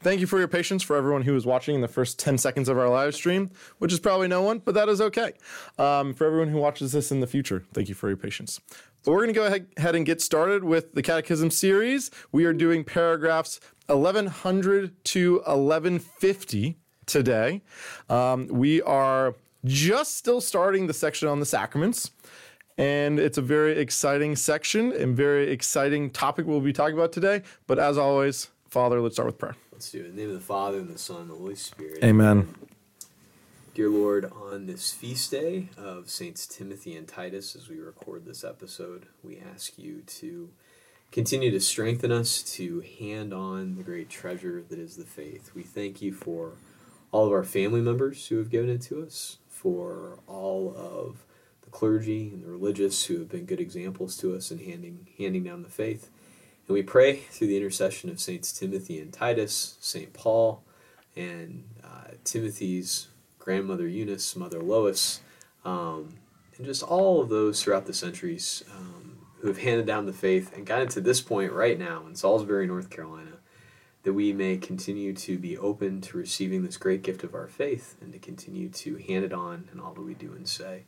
Thank you for your patience for everyone who was watching in the first 10 seconds of our live stream, which is probably no one, but that is okay. Um, for everyone who watches this in the future, thank you for your patience. But we're going to go ahead, and get started with the Catechism series. We are doing paragraphs 1100 to 1150 today. Um, we are just still starting the section on the sacraments. And it's a very exciting section and very exciting topic we'll be talking about today. But as always, Father, let's start with prayer. Let's do it. In the name of the Father, and the Son, and the Holy Spirit. Amen. Dear Lord, on this feast day of Saints Timothy and Titus, as we record this episode, we ask you to continue to strengthen us to hand on the great treasure that is the faith. We thank you for all of our family members who have given it to us, for all of the clergy and the religious who have been good examples to us in handing, handing down the faith. And we pray through the intercession of Saints Timothy and Titus, St. Paul, and uh, Timothy's grandmother Eunice, mother Lois, um, and just all of those throughout the centuries um, who have handed down the faith and gotten to this point right now in Salisbury, North Carolina, that we may continue to be open to receiving this great gift of our faith and to continue to hand it on in all that we do and say.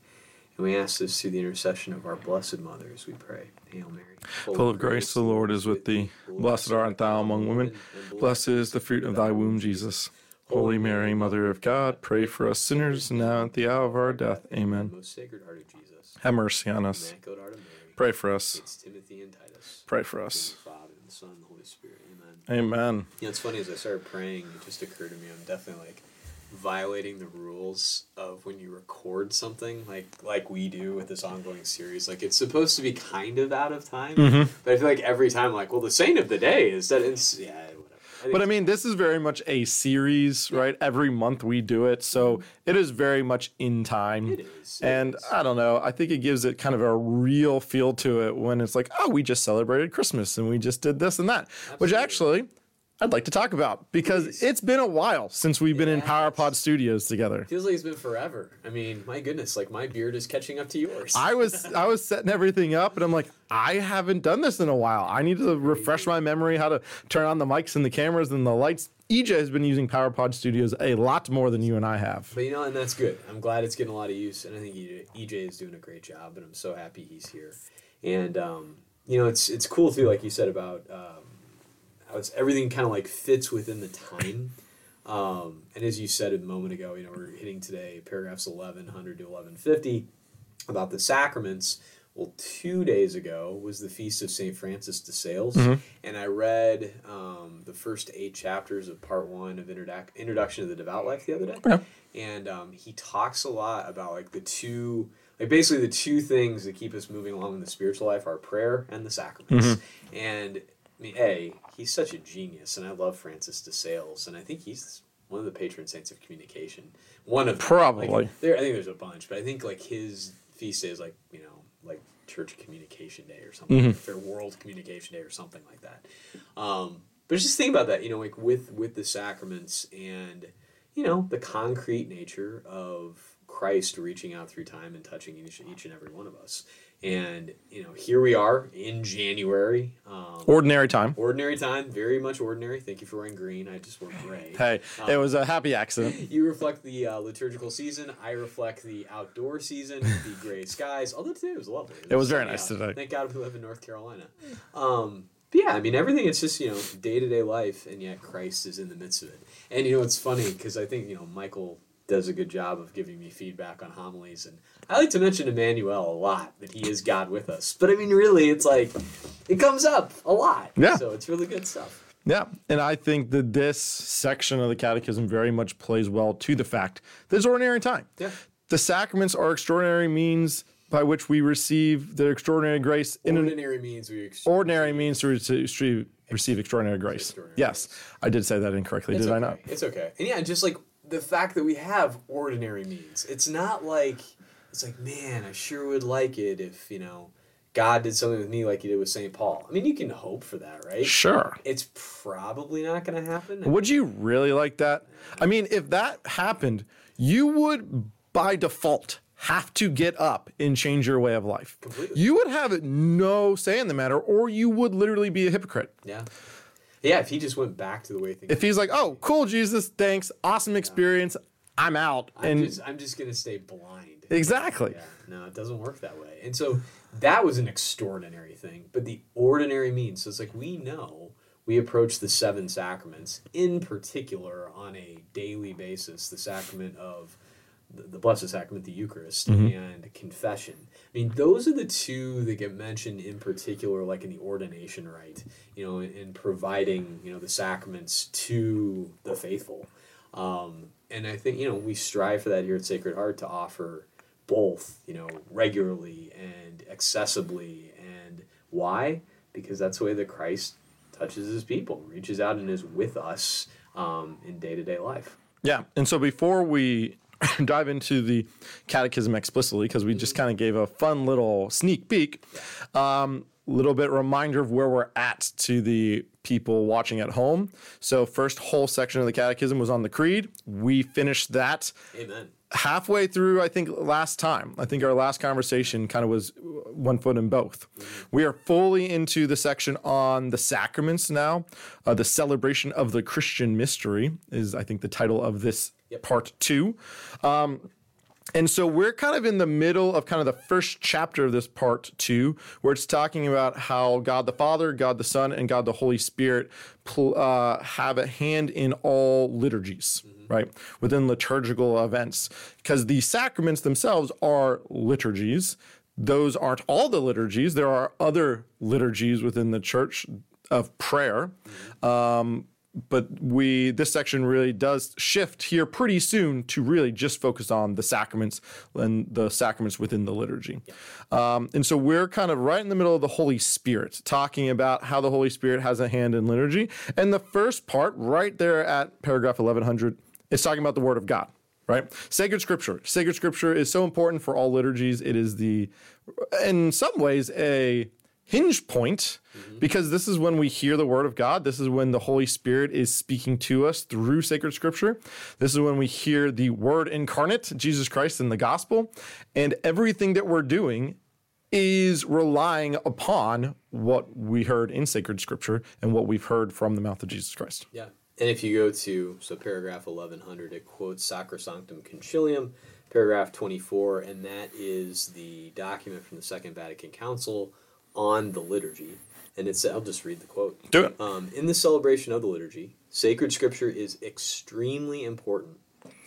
And we ask this through the intercession of our Blessed Mother as we pray. Hail Mary. Full of grace, the Lord is with thee. Blessed art thou among women. Blessed is the fruit of thy womb, Jesus. Holy Mary, Mother of God, pray for us sinners now at the hour of our death. Amen. Most Sacred Heart of Jesus. Have mercy on us. Immaculate Heart of Mary. Pray for us. It's Timothy and Titus. Pray for us. Father and Son the Holy Spirit. Amen. Amen. You know, it's funny as I started praying, it just occurred to me I'm definitely like violating the rules of when you record something like like we do with this ongoing series like it's supposed to be kind of out of time Mhm. but i feel like every time like well the saint of the day is that it's yeah whatever But I mean, this is very much a series, right? Every month we do it. So it is very much in time. it is it And is. I don't know. I think it gives it kind of a real feel to it when it's like, oh, we just celebrated Christmas and we just did this and that, which actually I'd like to talk about because Please. it's been a while since we've been in Yes. PowerPod Studios together. feels like it's been forever i mean my goodness like my beard is catching up to yours I was I was setting everything up and I'm like, I haven't done this in a while. I need to refresh my memory how to turn on the mics and the cameras and the lights. EJ has been using PowerPod Studios a lot more than you and I have. But you know, and that's good. I'm glad it's getting a lot of use, and I think EJ, is doing a great job, and I'm so happy he's here. And um, you know, it's it's cool too, like you said about um, it's everything kind of like fits within the time. Um, and as you said a moment ago, you know, we're hitting today paragraphs 1100 to 1150 about the sacraments. Well, two days ago was the feast of Saint Francis de Sales, Mhm. and I read um, the first eight chapters of part one of Introduc- Introduction to the Devout Life the other day Okay. and um, he talks a lot about like the two like basically the two things that keep us moving along in the spiritual life are prayer and the sacraments and i mean a he's such a genius and i love francis de sales and i think he's one of the patron saints of communication one of. Probably. like, there i think there's a bunch but i think like his feast day is like you know like church communication day or something Mhm. or world communication day or something like that um, but just think about that you know like with with the sacraments and you know the concrete nature of Christ reaching out through time and touching each, each and every one of us. And you know, here we are in January. Um, Ordinary time. ordinary time, very much ordinary. Thank you for wearing green. I just wore gray. Hey, it was a happy accident. You reflect the uh, liturgical season. I reflect the outdoor season, the gray skies. Although today was lovely. It was very nice out. today. Thank God we live in North Carolina. Um, but yeah, I mean everything. It's just you know day to day life, and yet Christ is in the midst of it. And you know it's funny because I think you know Michael does a good job of giving me feedback on homilies, and I like to mention Emmanuel a lot that he is God with us. But I mean, really, it's like it comes up a lot. Yeah. So it's really good stuff. Yeah, and I think that this section of the catechism very much plays well to the fact that it's ordinary time. Yeah. The sacraments are extraordinary means by which we receive the extraordinary grace in an Ordinary means we. Ex- ordinary means to receive, receive extraordinary grace. Extraordinary Yes, I did say that incorrectly, It's did I not? It's okay. And yeah, just like the fact that we have ordinary means. It's not like it's like, man, I sure would like it if, you know, God did something with me like he did with St. Paul. I mean, you can hope for that, right? Sure. It's probably not going to happen. Would you really like that? I mean, if that happened, you would by default have to get up and change your way of life. Completely. You would have no say in the matter, or you would literally be a hypocrite. Yeah. Yeah, if he just went back to the way things. If he's like, "Oh, cool, Jesus, thanks, awesome experience, I'm out," I'm and just, I'm just gonna stay blind. exactly, Yeah, no, it doesn't work that way. And so that was an extraordinary thing. But the ordinary means, so it's like we know we approach the seven sacraments, in particular on a daily basis, the sacrament of the, the Blessed Sacrament, the Eucharist, mm-hmm. and confession. I mean, those are the two that get mentioned in particular, like in the ordination rite, you know, in, in providing, you know, the sacraments to the faithful. Um, and I think, you know, we strive for that here at Sacred Heart to offer both, you know, regularly and accessibly. And why? Because that's the way that Christ touches his people, reaches out and is with us um, in day to day life. yeah. And so before we dive into the catechism explicitly, because we just kind of gave a fun little sneak peek, um, little bit reminder of where we're at to the people watching at home. So first whole section of the catechism was on the creed. We finished that Amen. halfway through, I think, last time. I think our last conversation kind of was one foot in both. We are fully into the section on the sacraments now. Uh, the celebration of the Christian mystery is, I think, the title of this part two. Um, and so we're kind of in the middle of kind of the first chapter of this part two, where it's talking about how God the Father, God the Son, and God the Holy Spirit pl- uh, have a hand in all liturgies, right? Within liturgical events. Because the sacraments themselves are liturgies. Those aren't all the liturgies. There are other liturgies within the church of prayer. Um, but we this section really does shift here pretty soon to really just focus on the sacraments and the sacraments within the liturgy. Um, and so we're kind of right in the middle of the holy spirit talking about how the holy spirit has a hand in liturgy. And the first part right there at paragraph 1100 is talking about the word of god right? Sacred scripture. Sacred scripture is so important for all liturgies. It is the in some ways a hinge point mm-hmm. because this is when we hear the word of God. This is when the Holy Spirit is speaking to us through sacred scripture. This is when we hear the word incarnate, Jesus Christ, in the gospel. And everything that we're doing is relying upon what we heard in sacred scripture and what we've heard from the mouth of Jesus Christ. Yeah. And if you go to, so paragraph 1100, it quotes Sacrosanctum Concilium, paragraph 24, and that is the document from the Second Vatican Council on the liturgy. And it's, I'll just read the quote. Do it. Um, in the celebration of the liturgy, sacred scripture is extremely important.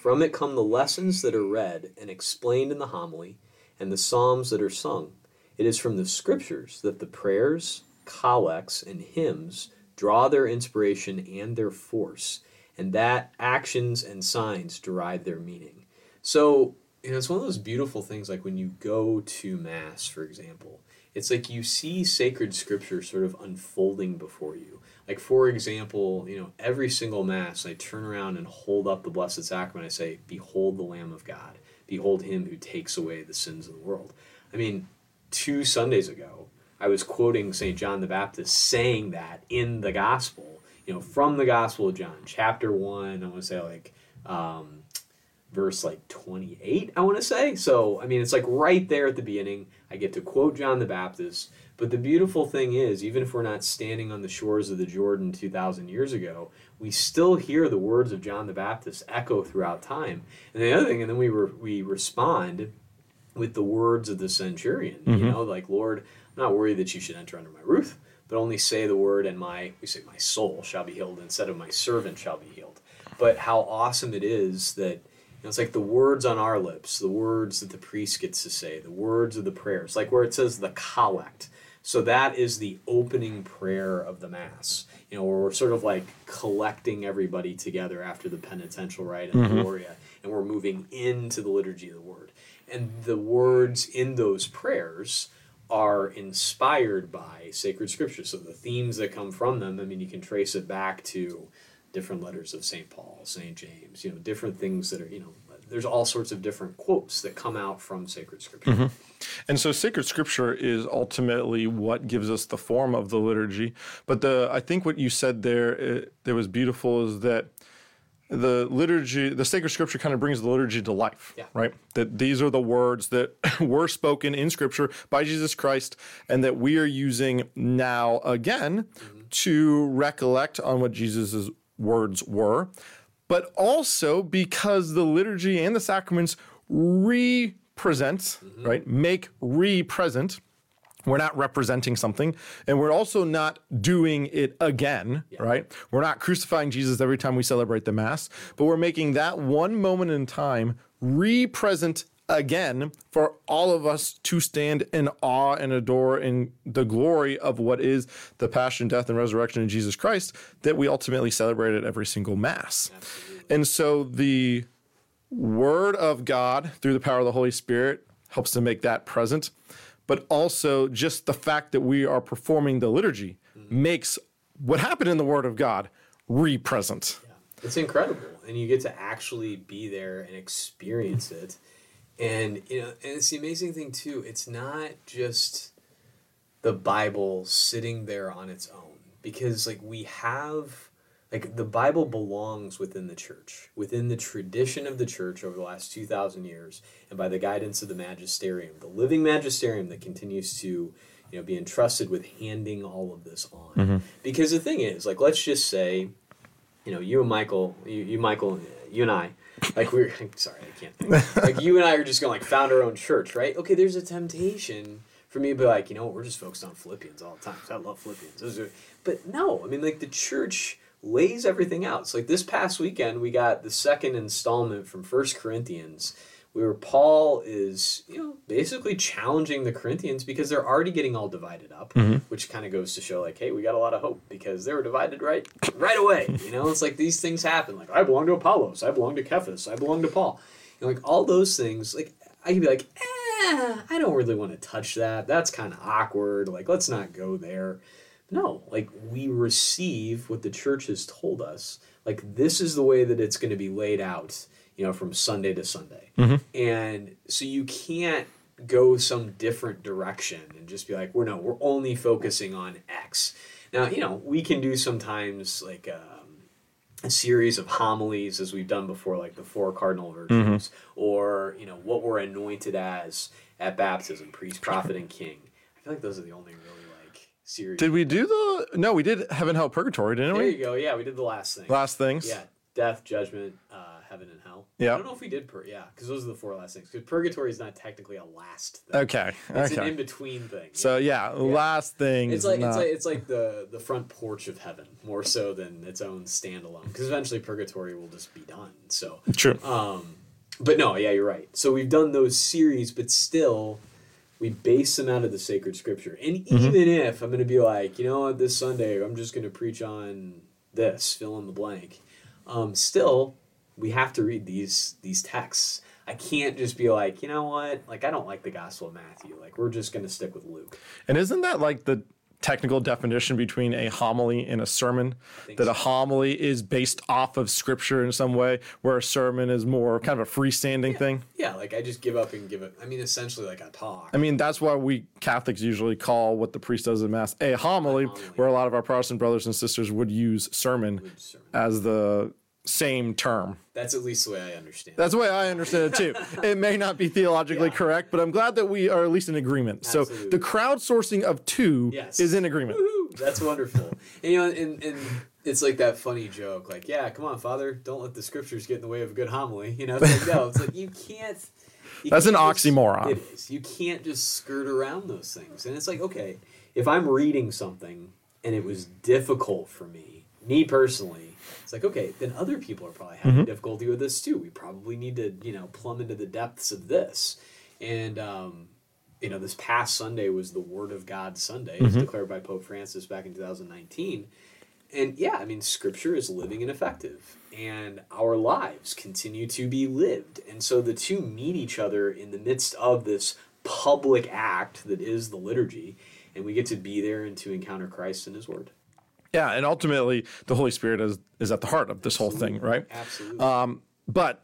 From it come the lessons that are read and explained in the homily, and the psalms that are sung. It is from the scriptures that the prayers, collects, and hymns draw their inspiration and their force, and that actions and signs derive their meaning. So, you know, it's one of those beautiful things like when you go to Mass, for example, it's like you see sacred scripture sort of unfolding before you. Like, for example, you know, every single Mass, I turn around and hold up the Blessed Sacrament. I say, Behold the Lamb of God. Behold him who takes away the sins of the world. I mean, two Sundays ago, I was quoting St. John the Baptist saying that in the Gospel, you know, from the Gospel of John, chapter 1, I want to say like um, verse like 28, I want to say. So, I mean, it's like right there at the beginning. I get to quote John the Baptist. But the beautiful thing is, even if we're not standing on the shores of the Jordan 2,000 years ago, we still hear the words of John the Baptist echo throughout time. And the other thing, and then we, re- we respond with the words of the centurion. You mm-hmm. know, like, Lord, I'm not worried that you should enter under my roof, but only say the word, and my, we say, my soul shall be healed instead of my servant shall be healed. But how awesome it is that you know, it's like the words on our lips, the words that the priest gets to say, the words of the prayers, like where it says the collect. So that is the opening prayer of the Mass, you know, where we're sort of like collecting everybody together after the penitential rite and the mm-hmm. Gloria, and we're moving into the liturgy of the Word. And the words in those prayers are inspired by sacred scripture. So the themes that come from them, I mean, you can trace it back to different letters of St. Paul, St. James, you know, different things that are, you know, there's all sorts of different quotes that come out from sacred scripture. And so sacred scripture is ultimately what gives us the form of the liturgy. But the I think what you said there uh, that was beautiful is that the liturgy, the sacred scripture kind of brings the liturgy to life, Yeah. right? That these are the words that were spoken in scripture by Jesus Christ and that we are using now again to recollect on what Jesus' words were, but also because the liturgy and the sacraments represent, mm-hmm. right? Make re-present. We're not representing something, and we're also not doing it again, right? We're not crucifying Jesus every time we celebrate the Mass, but we're making that one moment in time re-present again for all of us to stand in awe and adore in the glory of what is the passion, death, and resurrection of Jesus Christ that we ultimately celebrate at every single Mass. And so the Word of God through the power of the Holy Spirit helps to make that present, but also just the fact that we are performing the liturgy mm-hmm. makes what happened in the Word of God re-present. It's incredible, and you get to actually be there and experience it. And you know, and it's the amazing thing too. It's not just the Bible sitting there on its own, because like we have, like the Bible belongs within the church, within the tradition of the church over the last two thousand years, and by the guidance of the magisterium, the living magisterium that continues to you know be entrusted with handing all of this on. Mm-hmm. Because the thing is, like, let's just say you know, you and Michael, you, you Michael, you and I, like we're sorry, I can't think. Like you and I are just gonna like found our own church, right? Okay, there's a temptation for me to be like, you know, what, we're just focused on Philippians all the time. I love Philippians. Are, but no, I mean, like the church lays everything out. So like this past weekend, we got the second installment from First Corinthians, where Paul is, you know, basically challenging the Corinthians because they're already getting all divided up, which kind of goes to show like, hey, we got a lot of hope because they were divided right right away. You know, it's like these things happen. Like I belong to Apollos, I belong to Cephas, I belong to Paul. You know, like all those things. Like I could be like, eh, I don't really want to touch that. That's kind of awkward. Like let's not go there. No, like we receive what the church has told us. Like this is the way that it's going to be laid out, you know, from Sunday to Sunday. And so you can't go some different direction and just be like, we're no, we're only focusing on X. Now, you know, we can do sometimes like um, a series of homilies as we've done before, like the four cardinal virtues, or you know what we're anointed as at baptism, priest, prophet, and king. I feel like those are the only really like series. Did we do the? No, we did Heaven, Hell, Purgatory, didn't There we? There you go. Yeah, we did the last thing. Last things. Yeah, death, judgment, uh, heaven, and hell. Yeah. I don't know if we did pur. Yeah, because those are the four last things. Because purgatory is not technically a last thing. Okay. It's an in between thing. So yeah, last thing. It's like it's like it's like the the front porch of heaven more so than its own standalone. Because eventually purgatory will just be done. So, true. um, but no, yeah, you're right. So we've done those series, but still, we base them out of the sacred scripture. And even if I'm going to be like, you know what, this Sunday I'm just going to preach on this, fill in the blank. Um, still, we have to read these these texts. I can't just be like, you know what, like I don't like the Gospel of Matthew. Like we're just going to stick with Luke. And isn't that like the technical definition between a homily and a sermon? That a homily is based off of scripture in some way, where a sermon is more kind of a freestanding thing. Yeah, like I just give up and give it. I mean, essentially, like I talk. I mean, that's why we Catholics usually call what the priest does in Mass a homily, homily. where a lot of our Protestant brothers and sisters would use sermon sermon. as the same term. That's at least the way I understand. That's the way I understand it too. it may not be theologically Yeah. correct, but I'm glad that we are at least in agreement. So the crowdsourcing of two Yes. is in agreement. Woohoo! That's wonderful. and you know, and, and it's like that funny joke, like, yeah, come on, Father, don't let the scriptures get in the way of a good homily. You know, it's like no, it's like you can't. you That's an can't just- oxymoron. It is. You can't just skirt around those things, and it's like, okay, if I'm reading something and it was difficult for me, me personally. It's like okay, then other people are probably having difficulty with this too. We probably need to, you know, plumb into the depths of this. And um, you know, this past Sunday was the Word of God Sunday, as declared by Pope Francis back in 2019. And yeah, I mean, Scripture is living and effective, and our lives continue to be lived. And so the two meet each other in the midst of this public act that is the liturgy, and we get to be there and to encounter Christ and His Word. Yeah, and ultimately the Holy Spirit is is at the heart of this whole thing, right? Absolutely. Um, but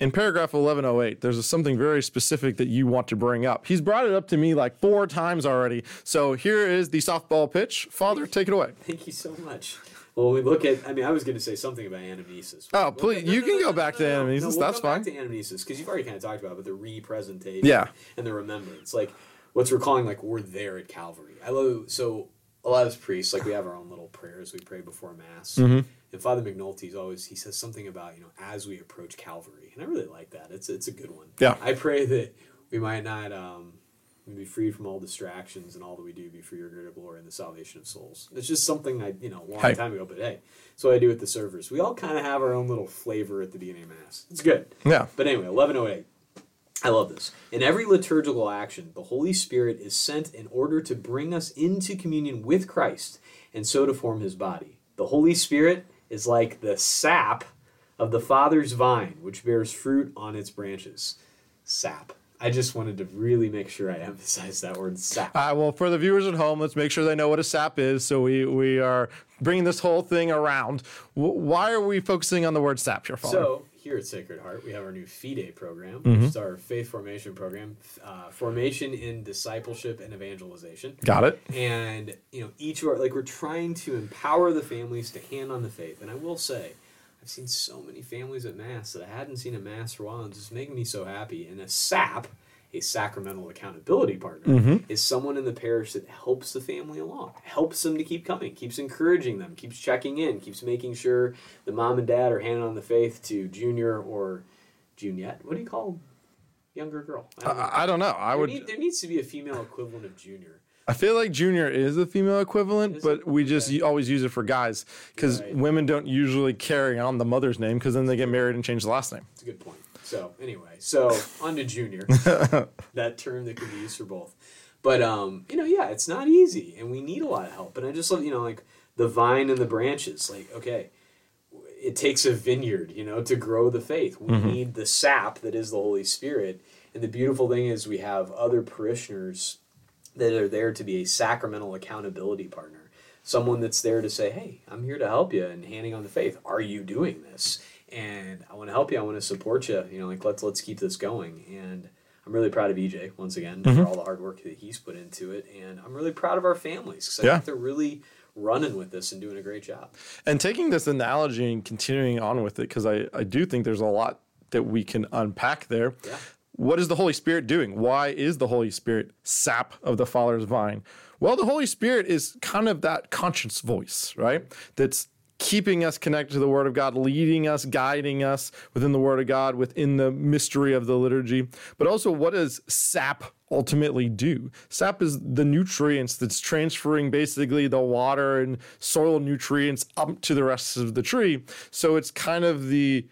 in paragraph 1108, there's something very specific that you want to bring up. He's brought it up to me like four times already. So here is the softball pitch. Father, take it away. Thank you so much. Well, we look at. I mean, I was going to say something about anamnesis. Oh, please, no, you no, can no, go back to anamnesis. We'll That's go fine. Back to anamnesis because you've already kind of talked about, it, but the representation. Yeah. And the remembrance, like what's we're like we're there at Calvary. I love so a lot of priests, like we have our own little prayers we pray before mass. Mhm. And Father McNulty's always he says something about you know as we approach Calvary, and I really like that. It's it's a good one. Yeah. I pray that we might not um, be freed from all distractions and all that we do be for your greater glory and the salvation of souls. It's just something I you know a long Hey. time ago, but hey, it's what I do with the servers. We all kind of have our own little flavor at the of mass. It's good. Yeah. But anyway, 1108. I love this. In every liturgical action, the Holy Spirit is sent in order to bring us into communion with Christ and so to form his body. The Holy Spirit is like the sap of the Father's vine, which bears fruit on its branches. Sap. I just wanted to really make sure I emphasize that word sap. Uh, well, for the viewers at home, let's make sure they know what a sap is. So we we are bringing this whole thing around. W- why are we focusing on the word sap here, Father? So here at Sacred Heart, we have our new FIDE program, Mm-hmm. which is our faith formation program, uh, formation in discipleship and evangelization. Got it. and you know each of our like we're trying to empower the families to hand on the faith and i will say i've seen so many families at mass that i hadn't seen at mass for a while and it's just making me so happy and a sap a sacramental accountability partner mm-hmm. is someone in the parish that helps the family along helps them to keep coming keeps encouraging them keeps checking in keeps making sure the mom and dad are handing on the faith to junior or juniette what do you call younger girl I don't know. I, I don't know. I there, would. need- there needs to be a female equivalent of junior I feel like junior is the female equivalent, but we just u- always use it for guys because Right. women don't usually carry on the mother's name because then they get married and change the last name. It's a good point. So anyway, so on to junior, that term that could be used for both. But um, you know, yeah, it's not easy, and we need a lot of help. And I just love, you know, like the vine and the branches. Like, okay, it takes a vineyard, you know, to grow the faith. We need the sap that is the Holy Spirit. And the beautiful thing is, we have other parishioners that are there to be a sacramental accountability partner. Someone that's there to say, hey, I'm here to help you and handing on the faith. Are you doing this? And I want to help you. I want to support you. You know, like let's let's keep this going. And I'm really proud of EJ once again for mm-hmm. all the hard work that he's put into it. And I'm really proud of our families because I Yeah. think they're really running with this and doing a great job. And taking this analogy and continuing on with it, because I, I do think there's a lot that we can unpack there. Yeah. What is the Holy Spirit doing? Why is the Holy Spirit sap of the Father's vine? Well, the Holy Spirit is kind of that conscience voice, right? That's keeping us connected to the Word of God, leading us, guiding us within the Word of God, within the mystery of the liturgy. But also, what does sap ultimately do? Sap is the nutrients that's transferring basically the water and soil nutrients up to the rest of the tree. So it's kind of the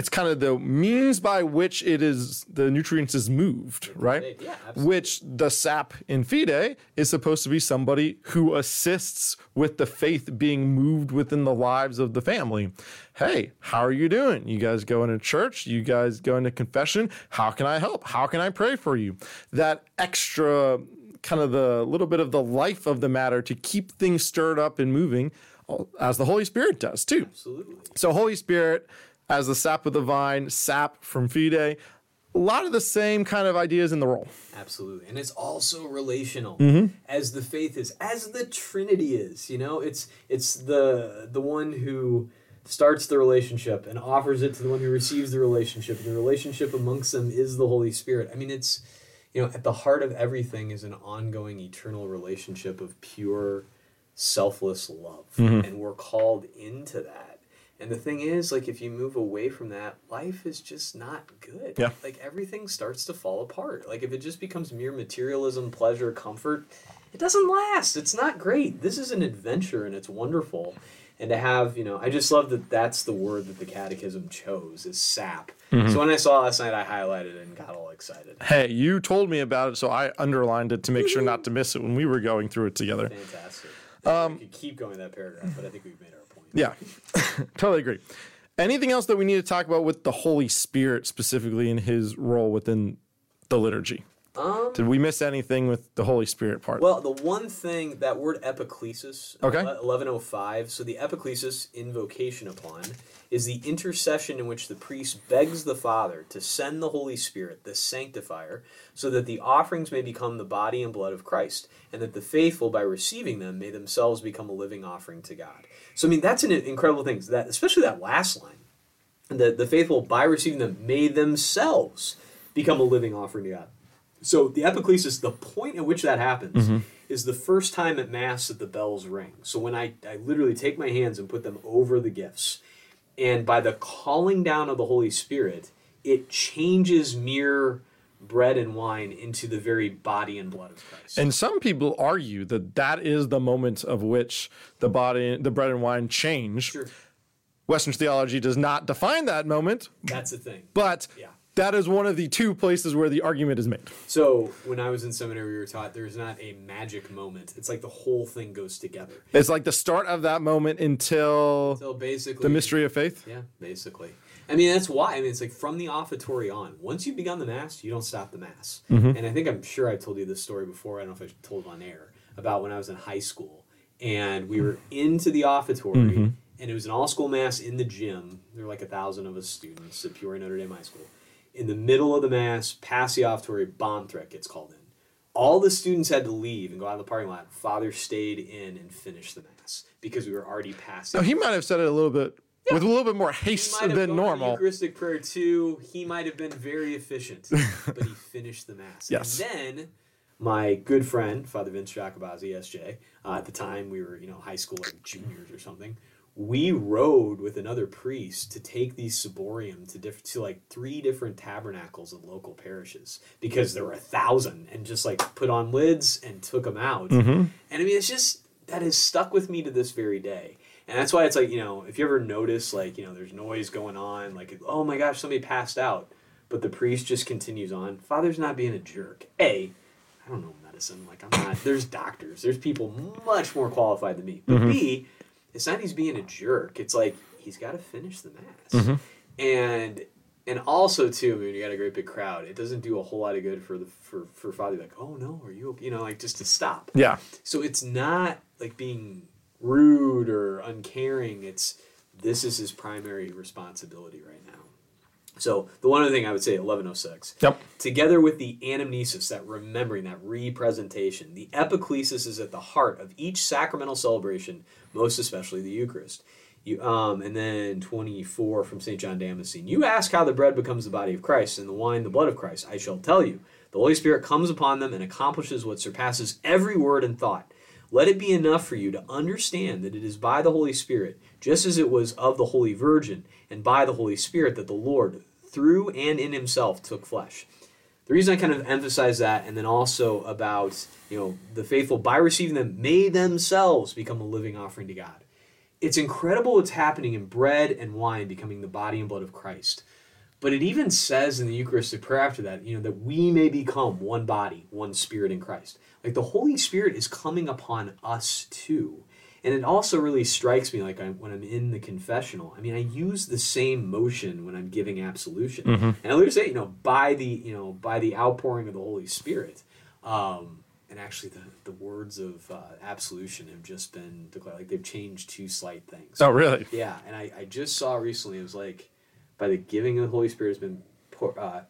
it's kind of the means by which it is the nutrients is moved, right? Yeah. Which the sap in fide is supposed to be somebody who assists with the faith being moved within the lives of the family. Hey, how are you doing? You guys going to church? You guys going to confession? How can I help? How can I pray for you? That extra kind of the little bit of the life of the matter to keep things stirred up and moving as the Holy Spirit does too. Absolutely. So Holy Spirit as the sap of the vine, sap from Fide, a lot of the same kind of ideas in the role. Absolutely. And it's also relational Mm-hmm. as the faith is, as the Trinity is. You know, it's it's the the one who starts the relationship and offers it to the one who receives the relationship. And the relationship amongst them is the Holy Spirit. I mean, it's you know, at the heart of everything is an ongoing eternal relationship of pure selfless love. Mm-hmm. And we're called into that. And the thing is, like, if you move away from that, life is just not good. Yeah. Like, everything starts to fall apart. Like, if it just becomes mere materialism, pleasure, comfort, it doesn't last. It's not great. This is an adventure and it's wonderful. And to have, you know, I just love that that's the word that the catechism chose is sap. Mm-hmm. So when I saw last night, I highlighted it and got all excited. Hey, you told me about it, so I underlined it to make sure not to miss it when we were going through it together. Fantastic. Um, we could keep going that paragraph, but I think we've made our. Yeah, totally agree. Anything else that we need to talk about with the Holy Spirit specifically in his role within the liturgy? Um, Did we miss anything with the Holy Spirit part? Well, the one thing that word epiclesis, Okay. eleven oh five. So the epiclesis invocation upon is the intercession in which the priest begs the Father to send the Holy Spirit, the sanctifier, so that the offerings may become the body and blood of Christ, and that the faithful, by receiving them, may themselves become a living offering to God. So I mean, that's an incredible thing. That especially that last line, the the faithful, by receiving them, may themselves become a living offering to God. So the epiclesis, the point at which that happens, mm-hmm. is the first time at Mass that the bells ring. So when I, I literally take my hands and put them over the gifts, and by the calling down of the Holy Spirit, it changes mere bread and wine into the very body and blood of Christ. And some people argue that that is the moment of which the body, the bread and wine change. Sure. Western theology does not define that moment, That's the thing. but Yeah. That is one of the two places where the argument is made. So when I was in seminary, we were taught there's not a magic moment. It's like the whole thing goes together. It's like the start of that moment until So basically, the mystery of faith. Yeah, basically. I mean, that's why. I mean, it's like from the offertory on. Once you've begun the mass, you don't stop the mass. Mm-hmm. And I think I'm sure I've told you this story before. I don't know if I told it on air about when I was in high school and we were into the offertory, Mm-hmm. and it was an all school mass in the gym. There were like a thousand of us students at Peoria Notre Dame High School. In the middle of the mass, past the offertory, a bomb threat gets called in. All the students had to leave and go out in the parking lot. Father stayed in and finished the mass because we were already past. Now, he might have said it a little bit with a little bit more haste might have than normal. Eucharistic prayer too. He might have been very efficient, but he finished the mass. Yes. And then my good friend, Father Vince Jacobazzi, SJ, uh, at the time we were, you know, high school like juniors or something. We rode with another priest to take these ciborium to diff- to like three different tabernacles of local parishes because there were a thousand, and just like put on lids and took them out. Mm-hmm. And I mean, it's just that has stuck with me to this very day. And that's why it's like, you know, if you ever notice, like, you know, there's noise going on, like, oh my gosh, somebody passed out, but the priest just continues on. Father's not being a jerk. A, I don't know medicine. Like, I'm not, there's doctors, there's people much more qualified than me. But B, it's not he's being a jerk. It's like, he's got to finish the mass. Mm-hmm. And, and also too, I mean, you got a great big crowd. It doesn't do a whole lot of good for the for for father. Like, oh no, are you okay? You know, like just to stop. Yeah. So it's not like being rude or uncaring. It's this is his primary responsibility right now. So the one other thing I would say, eleven oh six. Yep. Together with the anamnesis, that remembering, that representation, the epiclesis is at the heart of each sacramental celebration, most especially the Eucharist. You, um, and then 24 from St. John Damascene. You ask how the bread becomes the body of Christ and the wine the blood of Christ. I shall tell you. The Holy Spirit comes upon them and accomplishes what surpasses every word and thought. Let it be enough for you to understand that it is by the Holy Spirit, just as it was of the Holy Virgin, and by the Holy Spirit that the Lord, through and in himself, took flesh. The reason I kind of emphasize that, and then also about, you know, the faithful, by receiving them, may themselves become a living offering to God. It's incredible what's happening in bread and wine becoming the body and blood of Christ. But it even says in the Eucharistic prayer after that, you know, that we may become one body, one spirit in Christ. Like the Holy Spirit is coming upon us too. And it also really strikes me, like I, when I'm in the confessional. I mean, I use the same motion when I'm giving absolution, and I literally say, you know, by the you know by the outpouring of the Holy Spirit. Um, and actually, the, the words of uh, absolution have just been declared. Like they've changed two slight things. Oh, really? Yeah, and I, I just saw recently it was like by the giving of the Holy Spirit has been pour, uh,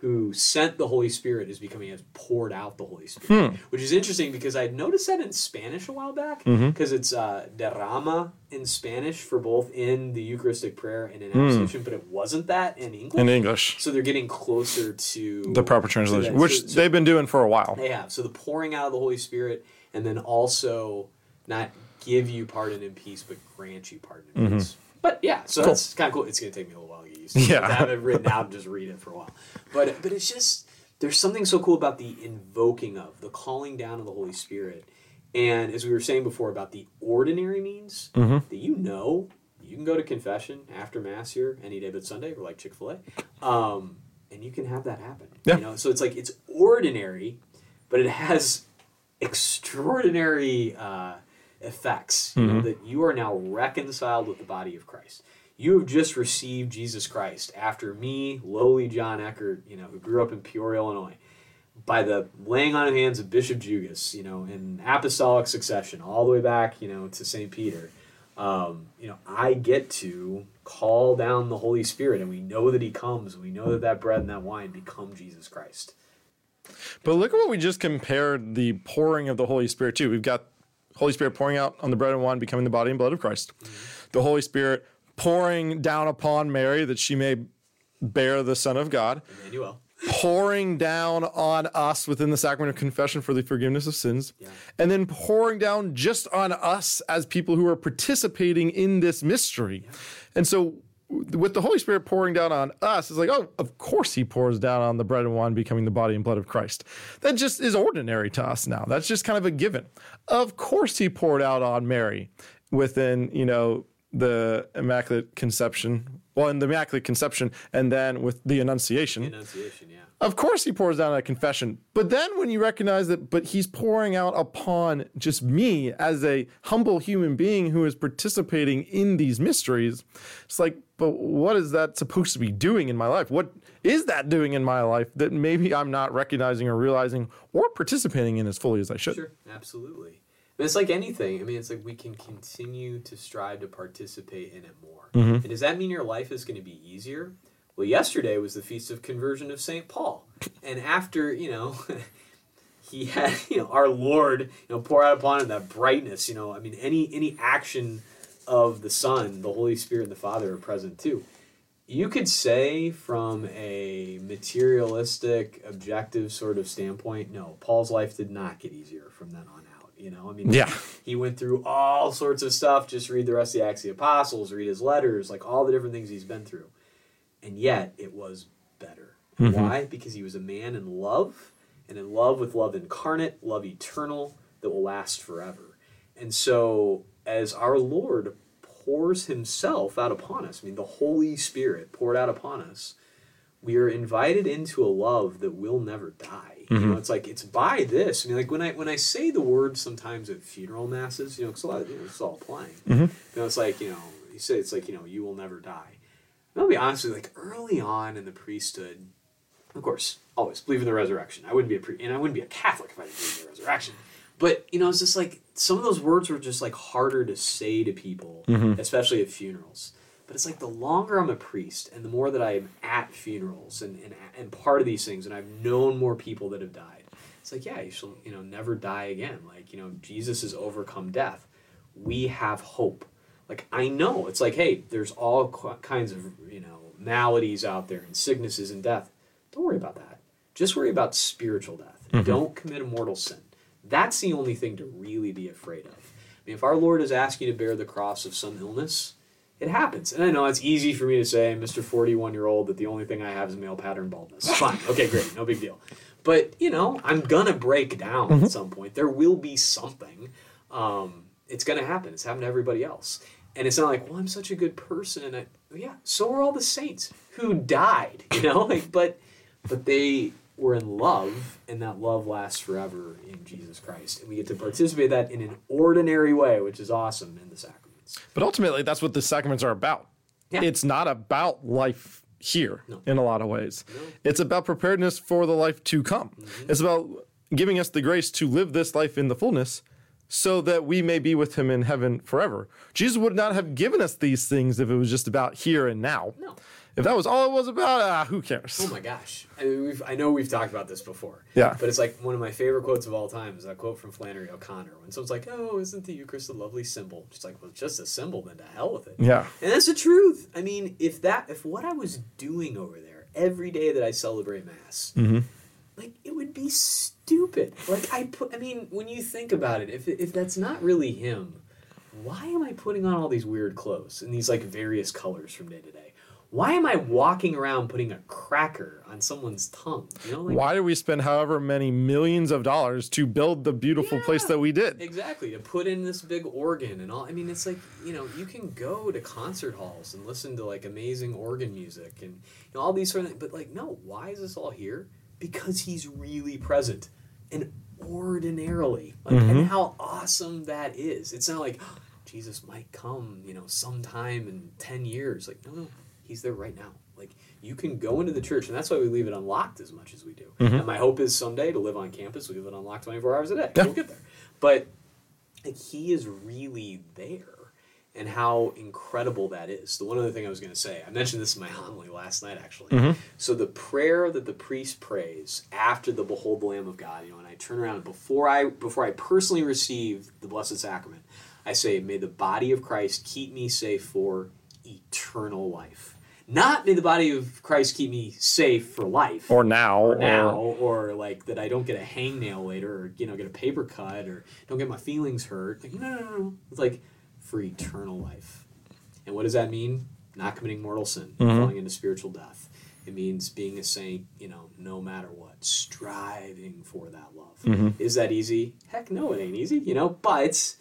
who sent the Holy Spirit is becoming has poured out the Holy Spirit, hmm. which is interesting because I noticed that in Spanish a while back mm-hmm. because it's uh, derrama in Spanish for both in the Eucharistic prayer and in hmm. absolution, but it wasn't that in English. In English, so they're getting closer to the proper translation, which So- so- they've been doing for a while. they have. So the pouring out of the Holy Spirit, and then also not give you pardon and peace, but grant you pardon and mm-hmm. peace. But yeah, so that's kind of cool. It's going to take me a little while to get used to. Yeah. have it written out and just read it for a while. But but it's just there's something so cool about the invoking of the calling down of the Holy Spirit, and as we were saying before about the ordinary means that you know. You can go to confession after mass here any day but Sunday, or like Chick Fil A, um, and you can have that happen. Yeah. You know, so it's like it's ordinary, but it has extraordinary uh, effects. You know, that you are now reconciled with the body of Christ. You have just received Jesus Christ after me, lowly John Eckert, you know, who grew up in Peoria, Illinois, by the laying on of hands of Bishop Jugis, you know, in apostolic succession, all the way back, you know, to St. Peter. Um, you know, I get to call down the Holy Spirit, and we know that He comes. We know that that bread and that wine become Jesus Christ. But look at what we just compared the pouring of the Holy Spirit to. We've got Holy Spirit pouring out on the bread and wine, becoming the body and blood of Christ. The Holy Spirit pouring down upon Mary that she may bear the Son of God. Emmanuel. pouring down on us within the sacrament of confession for the forgiveness of sins, Yeah. and then pouring down just on us as people who are participating in this mystery. And so, with the Holy Spirit pouring down on us, it's like, oh, of course He pours down on the bread and wine, becoming the body and blood of Christ. That just is ordinary to us now. That's just kind of a given. Of course, He poured out on Mary within, you know, the Immaculate Conception. Well, in the Immaculate Conception, and then with the Annunciation. Annunciation, yeah. Of course, he pours down a confession. But then when you recognize that, but he's pouring out upon just me as a humble human being who is participating in these mysteries, it's like, but what is that supposed to be doing in my life? What is that doing in my life that maybe I'm not recognizing or realizing or participating in as fully as I should? Sure, absolutely. But it's like anything. I mean, it's like we can continue to strive to participate in it more. Mm-hmm. And does that mean your life is going to be easier? Well, yesterday was the feast of conversion of St. Paul. And after, you know, he had, you know, our Lord, you know, pour out upon him that brightness, you know, I mean, any any action of the Son, the Holy Spirit, and the Father are present too. You could say from a materialistic, objective sort of standpoint, no, Paul's life did not get easier from then on. You know, I mean, Yeah. he went through all sorts of stuff. Just read the rest of the Acts of the Apostles, read his letters, like all the different things he's been through. And yet it was better. Mm-hmm. Why? Because he was a man in love, and in love with love incarnate, love eternal that will last forever. And so, as our Lord pours himself out upon us, I mean, the Holy Spirit poured out upon us, we are invited into a love that will never die. You know, mm-hmm. it's like it's by this. I mean, like when I when I say the word sometimes at funeral masses, you know, because a lot of you know, it's all playing. Mm-hmm. You know, it's like you know, you say it's like you know, you will never die. And I'll be honest with you, like early on in the priesthood, of course, always believe in the resurrection. I wouldn't be a pre- and I wouldn't be a Catholic if I didn't believe in the resurrection. But you know, it's just like some of those words were just like harder to say to people, mm-hmm. especially at funerals. But it's like the longer I'm a priest and the more that I'm at funerals and, and, and part of these things, and I've known more people that have died, it's like, yeah, you shall, you know, never die again. Like, you know, Jesus has overcome death. We have hope. Like, I know it's like, hey, there's all kinds of, you know, maladies out there and sicknesses and death. Don't worry about that. Just worry about spiritual death. Mm-hmm. Don't commit a mortal sin. That's the only thing to really be afraid of. I mean, if our Lord is asking you to bear the cross of some illness, it happens. And I know it's easy for me to say, Mr. 41 year old, that the only thing I have is male pattern baldness. Fine. Okay, great. No big deal. But, you know, I'm going to break down at some point. There will be something. Um, it's going to happen. It's happened to everybody else. And it's not like, well, I'm such a good person. And I, yeah, so are all the saints who died, you know? Like, but, but they were in love, and that love lasts forever in Jesus Christ. And we get to participate in that in an ordinary way, which is awesome in the sacraments. But ultimately, that's what the sacraments are about. Yeah. It's not about life here No. in a lot of ways. It's about preparedness for the life to come. Mm-hmm. It's about giving us the grace to live this life in the fullness so that we may be with him in heaven forever. Jesus would not have given us these things if it was just about here and now. No. If that was all it was about, ah, who cares? Oh my gosh. I mean, we've, I know we've talked about this before. Yeah. But it's like one of my favorite quotes of all time is that quote from Flannery O'Connor when someone's like, oh, isn't the Eucharist a lovely symbol? She's like, well, it's just a symbol, then to hell with it. yeah. And that's the truth. I mean, if that, if what I was doing over there every day that I celebrate Mass, like it would be stupid. Like I put, I mean, when you think about it, if if that's not really him, why am I putting on all these weird clothes and these like various colors from day to day? Why am I walking around putting a cracker on someone's tongue? You know, like Why do we spend however many millions of dollars to build the beautiful place that we did? Exactly, to put in this big organ and all. I mean, it's like, you know, you can go to concert halls and listen to like amazing organ music and you know, all these sort of things. But like, no, why is this all here? Because he's really present and ordinarily. Like, And mm-hmm. how awesome that is. It's not like, oh, Jesus might come, you know, sometime in 10 years. Like, no, no, he's there right now. Like, you can go into the church, and that's why we leave it unlocked as much as we do. Mm-hmm. And my hope is someday to live on campus, we leave it unlocked 24 hours a day. Yeah. We'll get there. But like, he is really there. And how incredible that is. The one other thing I was going to say, I mentioned this in my homily last night, actually. Mm-hmm. So the prayer that the priest prays after the "Behold the Lamb of God," you know, and I turn around before I before I personally receive the Blessed Sacrament, I say, "May the body of Christ keep me safe for eternal life." Not may the body of Christ keep me safe for life Or now. or now, or like that I don't get a hangnail later, or you know, get a paper cut, or don't get my feelings hurt. Like, no, no, no, no. It's like for eternal life. And what does that mean? Not committing mortal sin, mm-hmm. falling into spiritual death. It means being a saint, you know, no matter what, striving for that love. Mm-hmm. Is that easy? Heck no, it ain't easy, you know, but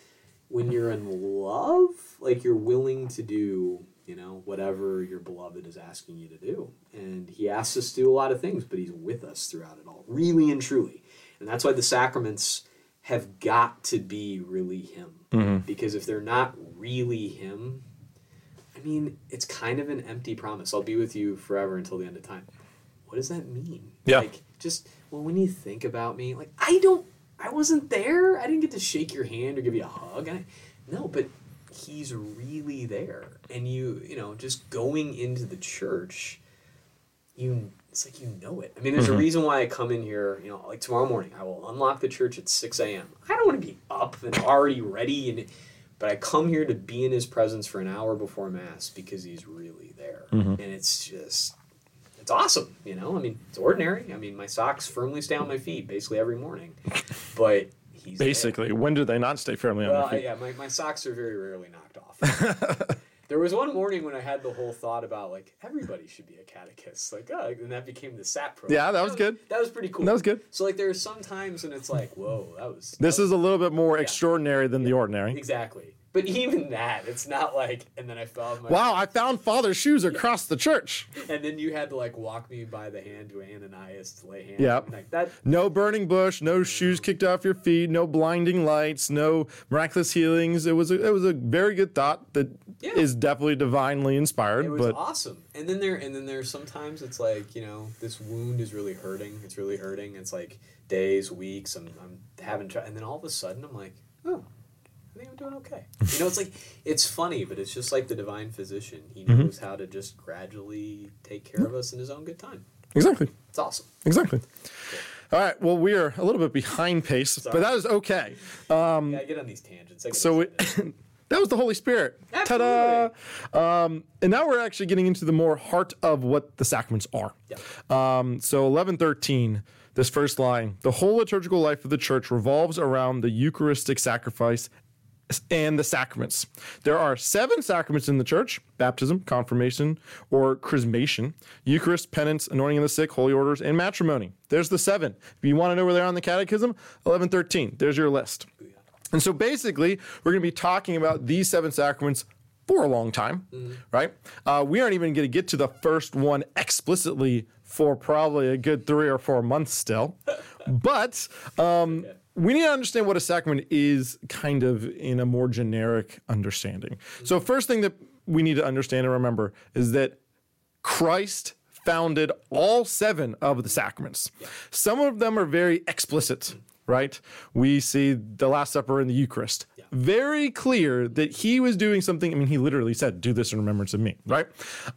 when you're in love, like you're willing to do, you know, whatever your beloved is asking you to do. And he asks us to do a lot of things, but he's with us throughout it all, really and truly. And that's why the sacraments have got to be really him. Mm-hmm. Because if they're not really him, I mean, it's kind of an empty promise. I'll be with you forever until the end of time. What does that mean? Yeah. Like, just, well, when you think about me, like, I don't, I wasn't there. I didn't get to shake your hand or give you a hug. I, no, but he's really there. And you, you know, just going into the church, you, it's like you know it. I mean, there's a mm-hmm. reason why I come in here, you know, like tomorrow morning, I will unlock the church at 6 a.m. I don't want to be up and already ready and, but I come here to be in his presence for an hour before mass because he's really there. Mm-hmm. And it's just it's awesome, you know? I mean, it's ordinary. I mean, my socks firmly stay on my feet basically every morning. But he's there. Basically, when do they not stay firmly on Well, their feet? yeah, my, my socks are very rarely knocked off. there was one morning when I had the whole thought about like everybody should be a catechist, like oh, and that became the SAP program. Yeah, that was good. That was pretty cool. That was good. So like there are some times when it's like, whoa, that was This is a little bit more extraordinary than the ordinary. exactly. But even that, it's not like, and then I found my Wow, I found father's shoes across the church. and then you had to like walk me by the hand to Ananias to lay hands. Yep. like that. No burning bush, no shoes kicked off your feet, no blinding lights, no miraculous healings. It was a, it was a very good thought that is Yeah. definitely divinely inspired. It was but awesome. And then there, and then there's sometimes it's like you know this wound is really hurting. It's really hurting. It's like days, weeks. I'm, I'm having, tr- and then all of a sudden I'm like, oh, I think I'm doing okay. You know, it's like it's funny, but it's just like the divine physician. He Mm-hmm. knows how to just gradually take care of us in his own good time. exactly, It's awesome. exactly. All right. Well, we are a little bit behind pace, but that is okay. Um, yeah, I get on these tangents. So it, that was the Holy Spirit. Ta-da! Um, and now we're actually getting into the more heart of what the sacraments are. Yeah. Um, so eleven thirteen, this first line: the whole liturgical life of the church revolves around the Eucharistic sacrifice and the sacraments. There are seven sacraments in the church baptism, confirmation, or chrismation, Eucharist, penance, anointing of the sick, holy orders, and matrimony. There's the seven. If you want to know where they're on the catechism, 1113. There's your list. And so basically, we're going to be talking about these seven sacraments for a long time, right? Uh, we aren't even going to get to the first one explicitly for probably a good three or four months still. but um, we need to understand what a sacrament is kind of in a more generic understanding. So, first thing that we need to understand and remember is that Christ founded all seven of the sacraments. Some of them are very explicit, right? We see the Last Supper and the Eucharist. Very clear that he was doing something. I mean, he literally said, Do this in remembrance of me, right?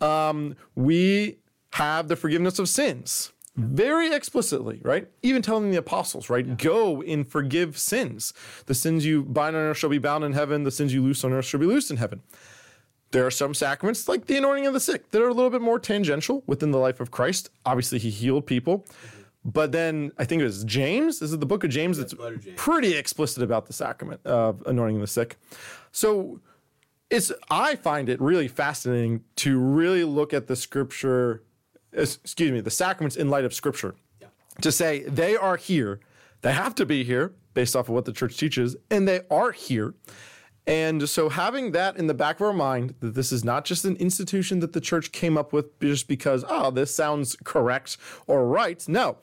Um, we have the forgiveness of sins. Very explicitly, right? Even telling the apostles, right? Go and forgive sins. The sins you bind on earth shall be bound in heaven. The sins you loose on earth shall be loosed in heaven. There are some sacraments, like the anointing of the sick, that are a little bit more tangential within the life of Christ. Obviously, he healed people. But then I think it was James. This is the book of James that's James. pretty explicit about the sacrament of anointing the sick. So it's I find it really fascinating to really look at the scripture, excuse me, the sacraments in light of scripture. Yeah. To say they are here, they have to be here based off of what the church teaches, and they are here. And so having that in the back of our mind that this is not just an institution that the church came up with just because, oh, this sounds correct or right. No,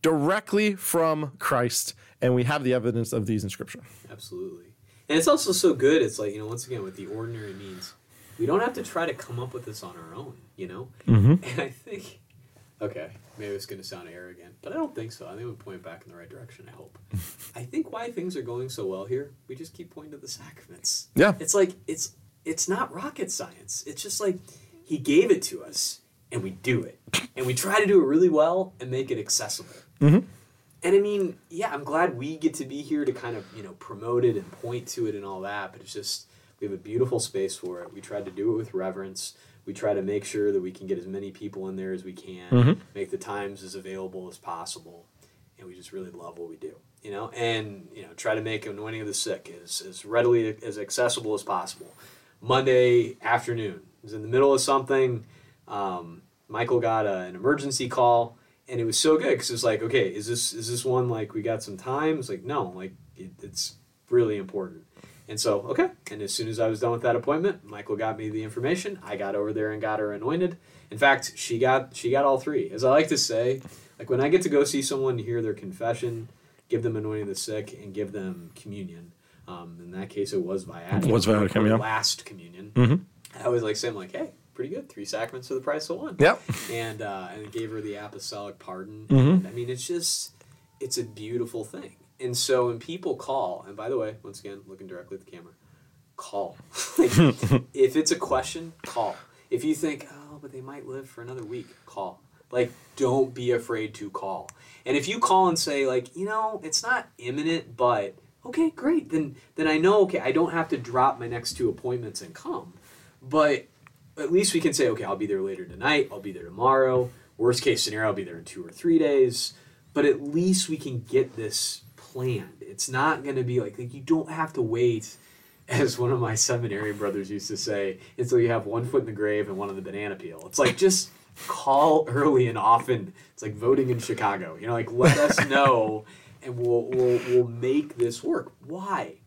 directly from Christ. And we have the evidence of these in scripture. Absolutely. And it's also so good. It's like, you know, once again, with the ordinary means, we don't have to try to come up with this on our own, you know? Mm-hmm. And I think, okay, maybe it's going to sound arrogant, but I don't think so. I think we point back in the right direction, I hope. I think why things are going so well here, we just keep pointing to the sacraments. Yeah. It's like, it's it's not rocket science. It's just like he gave it to us and we do it. And we try to do it really well and make it accessible. Mhm. And I mean, yeah, I'm glad we get to be here to kind of, you know, promote it and point to it and all that, but it's just we have a beautiful space for it. We tried to do it with reverence. We try to make sure that we can get as many people in there as we can, make the times as available as possible, and we just really love what we do. You know, and you know, try to make anointing of the sick as, as readily as accessible as possible. Monday afternoon was in the middle of something. Um, Michael got a, an emergency call, and it was so good because it was like, okay, is this is this one like we got some time? It's like no, like it, it's really important. And so, okay. And as soon as I was done with that appointment, Michael got me the information. I got over there and got her anointed. In fact, she got she got all three. As I like to say, like when I get to go see someone to hear their confession, give them anointing the sick, and give them communion. Um, in that case, it was viaticum. Was viaticum, yeah. Last communion. Mhm. I always like saying like, hey, pretty good. Three sacraments for the price of one Yep. and uh, and gave her the apostolic pardon. Mhm. And, I mean, it's just it's a beautiful thing. And so when people call, and by the way, once again, looking directly at the camera, call. If it's a question, call. If you think, oh, but they might live for another week, call. Like, don't be afraid to call. And if you call and say, like, you know, it's not imminent, but okay, great. Then then I know, okay, I don't have to drop my next two appointments and come. But at least we can say, okay, I'll be there later tonight. I'll be there tomorrow. Worst case scenario, I'll be there in two or three days. But at least we can get this planned. It's not going to be like, like you don't have to wait, as one of my seminary brothers used to say, until you have one foot in the grave and one on the banana peel. It's like just call early and often. It's like voting in Chicago. You know, like let us know, and we'll we'll we'll make this work. Why?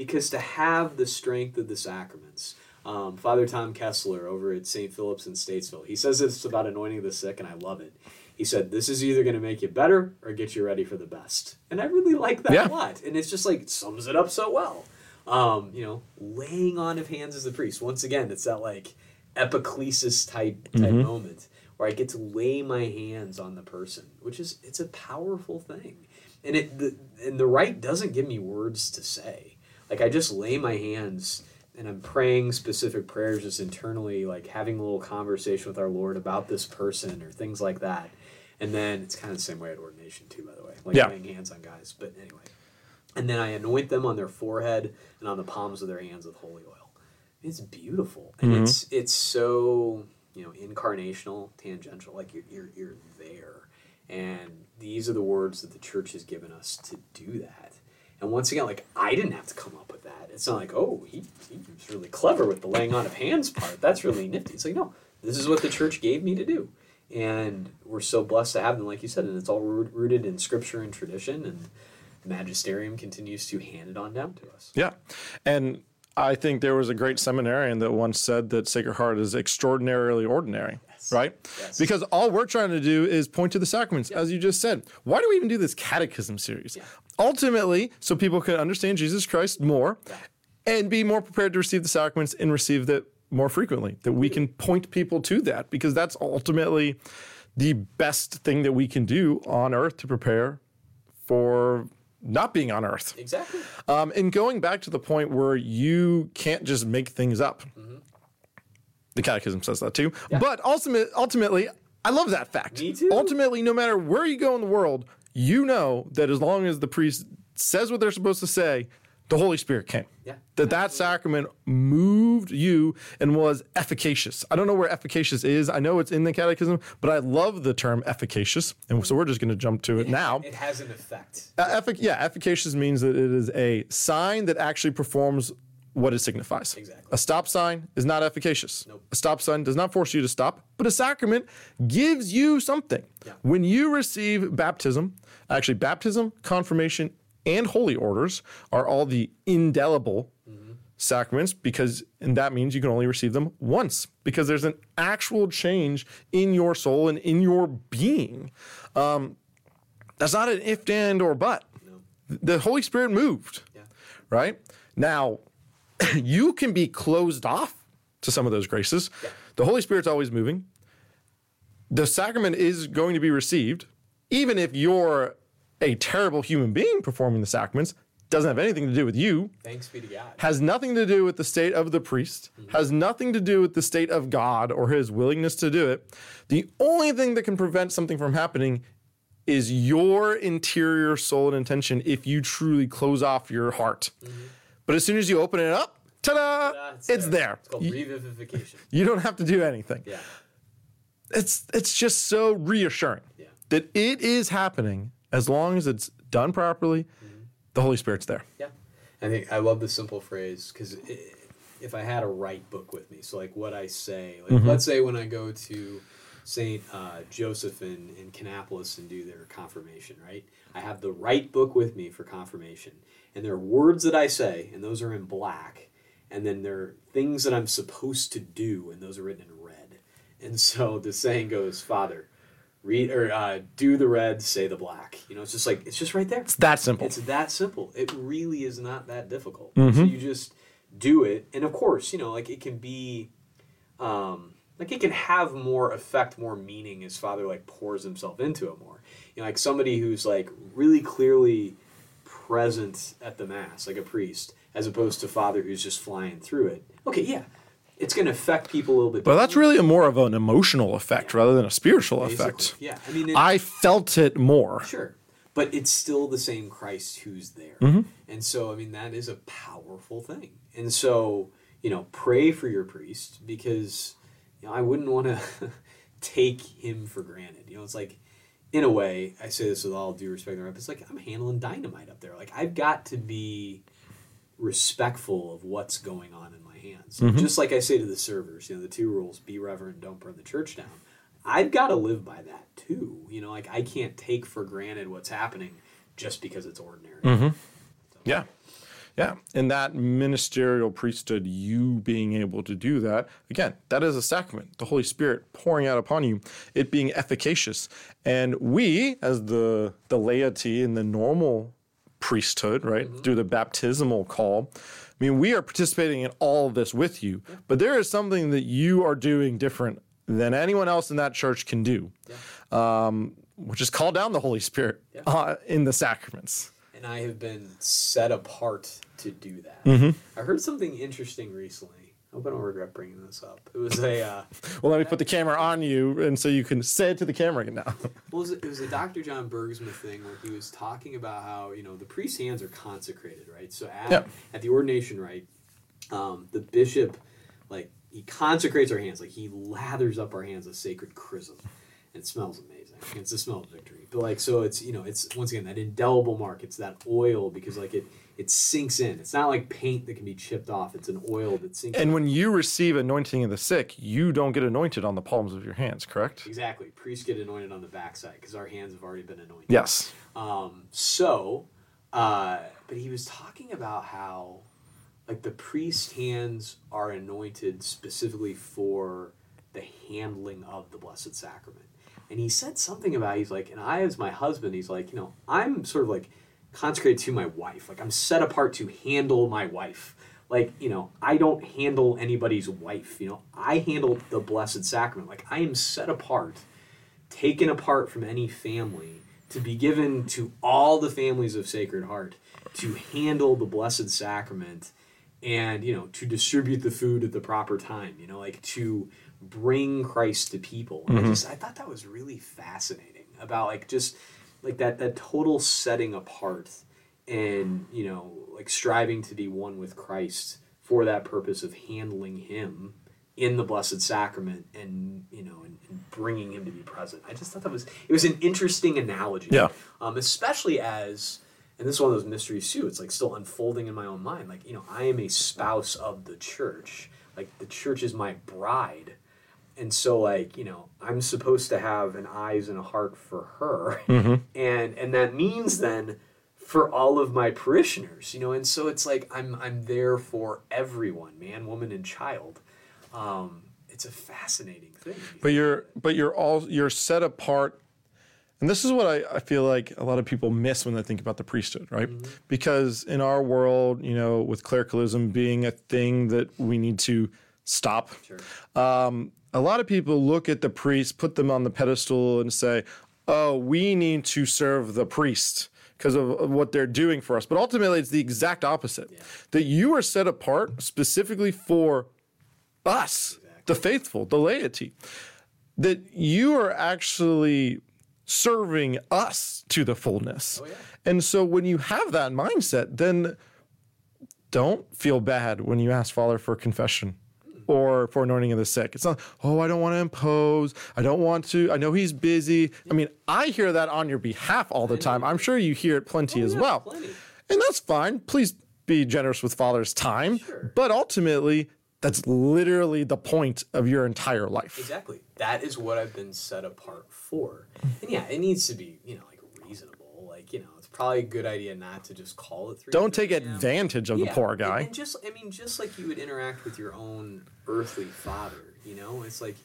because to have the strength of the sacraments. Um, Father Tom Kessler over at St. Philip's in Statesville, he says this about anointing the sick, and I love it. He said, This is either going to make you better or get you ready for the best. And I really like that Yeah. a lot. And it's just like, sums it up so well. Um, you know, laying on of hands as a priest. Once again, it's that like epiclesis type type moment where I get to lay my hands on the person, which is it's a powerful thing. And it the, and the rite doesn't give me words to say. Like I just lay my hands and I'm praying specific prayers just internally, like having a little conversation with our Lord about this person or things like that. And then it's kind of the same way at ordination too, by the way. Like Yeah. laying hands on guys. But anyway. And then I anoint them on their forehead and on the palms of their hands with holy oil. It's beautiful. And Mhm. it's it's so, you know, incarnational, tangential, like you're you're you're there. And these are the words that the church has given us to do that. And once again, like I didn't have to come up with that. It's not like, oh, he, he was really clever with the laying on of hands part. That's really nifty. It's like, no, this is what the church gave me to do. And we're so blessed to have them, like you said, and it's all rooted in scripture and tradition, and the magisterium continues to hand it on down to us. Yeah. And I think there was a great seminarian that once said that Sacred Heart is extraordinarily ordinary, Yes. right? Yes. Because all we're trying to do is point to the sacraments, as you just said. Why do we even do this catechism series? Yeah. Ultimately, so people can understand Jesus Christ more Yeah. and be more prepared to receive the sacraments and receive that more frequently, that we can point people to that because that's ultimately the best thing that we can do on earth to prepare for not being on earth. Exactly. Um, and going back to the point where you can't just make things up. The catechism says that too. But ultimate, ultimately, I love that fact. Me too. Ultimately, no matter where you go in the world, you know that as long as the priest says what they're supposed to say, the Holy Spirit came. Yeah. That that sacrament moved you and was efficacious. I don't know where efficacious is. I know it's in the catechism, but I love the term efficacious. And so we're just going to jump to it now. It has an effect. Uh, effic- yeah, efficacious means that it is a sign that actually performs what it signifies. Exactly. A stop sign is not efficacious. Nope. A stop sign does not force you to stop, but a sacrament gives you something. Yeah. When you receive baptism, actually, baptism, confirmation, and holy orders are all the indelible Mm-hmm. sacraments because, and that means you can only receive them once because there's an actual change in your soul and in your being. Um, that's not an if, and, or but. No. The Holy Spirit moved, Yeah. right? Now, you can be closed off to some of those graces. The Holy Spirit's always moving. The sacrament is going to be received, even if you're a terrible human being performing the sacraments. Doesn't have anything to do with you. Thanks be to God. Has nothing to do with the state of the priest. Mm-hmm. Has nothing to do with the state of God or his willingness to do it. The only thing that can prevent something from happening is your interior soul and intention if you truly close off your heart. Mm-hmm. But as soon as you open it up, ta-da! That's it's there. It's called You, revivification. you don't have to do anything. Yeah. It's it's just so reassuring Yeah. that it is happening as long as it's done properly. The Holy Spirit's there. Yeah, I think I love the simple phrase because if I had a rite book with me, so like what I say, like let's say when I go to Saint uh, Joseph in, in Kannapolis and do their confirmation, right? I have the right book with me for confirmation, and there are words that I say, and those are in black, and then there are things that I'm supposed to do, and those are written in red. And so the saying goes, Father, read or uh, do the red, say the black. You know, it's just like it's just right there. It's that simple. It's that simple. It really is not that difficult. Mm-hmm. So you just do it, and of course, you know, like it can be, um, like it can have more effect, more meaning as Father like pours himself into it more. You know, like somebody who's like really clearly present at the mass, like a priest, as opposed to Father who's just flying through it. Okay, yeah, it's going to affect people a little bit. but that's really a more of an emotional effect rather than a spiritual Basically. effect. Yeah, I mean, it, I felt it more. Sure. But it's still the same Christ who's there. Mm-hmm. And so, I mean, that is a powerful thing. And so, you know, pray for your priest because, you know, I wouldn't want to take him for granted. You know, it's like, in a way, I say this with all due respect, to Rep, it's like I'm handling dynamite up there. Like, I've got to be respectful of what's going on in my hands. Just like I say to the servers, you know, the two rules be reverent, don't burn the church down. I've got to live by that too. You know, like I can't take for granted what's happening just because it's ordinary. mm-hmm Yeah. Yeah. And that ministerial priesthood, you being able to do that, again, that is a sacrament. The Holy Spirit pouring out upon you, it being efficacious. And we, as the the laity in the normal priesthood, right, through the baptismal call, I mean, we are participating in all of this with you. But there is something that you are doing different than anyone else in that church can do, um, which is call down the Holy Spirit uh, in the sacraments. And I have been set apart to do that. Mm-hmm. I heard something interesting recently. I hope I don't regret bringing this up. It was a uh, Well, let me put the camera on you, and so you can say it to the camera now. well, it was, it was a Dr. John Bergsma thing where he was talking about how you know the priest's hands are consecrated, right? So at, Yep. at the ordination rite, um, the bishop like he consecrates our hands, like he lathers up our hands with sacred chrism. It smells amazing. It's the smell of victory. But like so, it's you know it's once again that indelible mark. It's that oil because like it it sinks in. It's not like paint that can be chipped off. It's an oil that sinks. In. And in. when you receive anointing of the sick, you don't get anointed on the palms of your hands, correct? exactly, priests get anointed on the backside because our hands have already been anointed. Yes. Um, so, uh, but he was talking about how, like, the priest's hands are anointed specifically for the handling of the Blessed Sacrament. And he said something about, he's like, and I, as my husband, he's like, you know, I'm sort of like consecrated to my wife. Like, I'm set apart to handle my wife. Like, you know, I don't handle anybody's wife. You know, I handle the Blessed Sacrament. Like, I am set apart taken apart from any family to be given to all the families of Sacred Heart to handle the Blessed Sacrament and you know to distribute the food at the proper time you know like to bring Christ to people and I mm-hmm. just I thought that was really fascinating about like just like that that total setting apart and you know like striving to be one with Christ for that purpose of handling him in the blessed sacrament and you know and, and bringing him to be present. I just thought that was it was an interesting analogy. Yeah. um, especially as and this is one of those mysteries too it's like still unfolding in my own mind. Like you know i am a spouse of the church. Like the church is my bride and so like you know i'm supposed to have an eyes and a heart for her. And and that means then for all of my parishioners you know and so it's like i'm i'm there for everyone man woman and child. Um it's a fascinating thing But you're but you're all you're set apart. And this is what I, I feel like a lot of people miss when they think about the priesthood, right? Because in our world, you know, with clericalism being a thing that we need to stop, sure. um, a lot of people look at the priest, put them on the pedestal, and say, "Oh, we need to serve the priest." Because of of what they're doing for us. But ultimately, it's the exact opposite. That you are set apart specifically for us, the faithful, the laity. That you are actually serving us to the fullness. Oh, yeah. And so when you have that mindset, then don't feel bad when you ask Father for confession or for anointing of the sick. It's not, oh, I don't want to impose. I don't want to. I know he's busy. I mean, I hear that on your behalf all the time. I'm sure you hear it plenty oh, as yeah, well. plenty. And that's fine. Please be generous with Father's time. Sure. But ultimately, that's literally the point of your entire life. Exactly. That is what I've been set apart for. And yeah, it needs to be, you know, like reasonable. Like, you know, it's probably a good idea not to just call it three. Don't take advantage of the Yeah, poor and- guy. And just, I mean, just like you would interact with your own earthly father, you know, it's like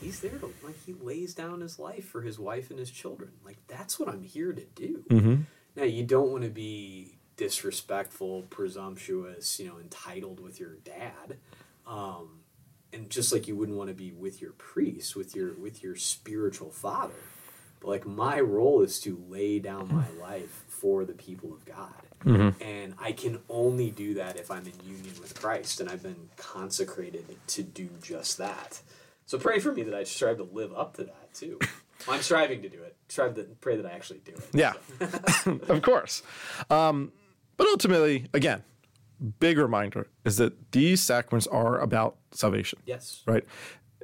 he's there to, like, he lays down his life for his wife and his children. Like, that's what I'm here to do. Mm-hmm. Now, you don't want to be disrespectful, presumptuous, you know, entitled with your dad. Um, and just like you wouldn't want to be with your priest, with your with your spiritual father. But like my role is to lay down my life for the people of God. Mm-hmm. And I can only do that if I'm in union with Christ and I've been consecrated to do just that. So pray for me that I strive to live up to that too. I'm striving to do it. Strive to pray that I actually do it. Yeah, of course. Um, but ultimately, again, big reminder is that these sacraments are about salvation, Yes. right?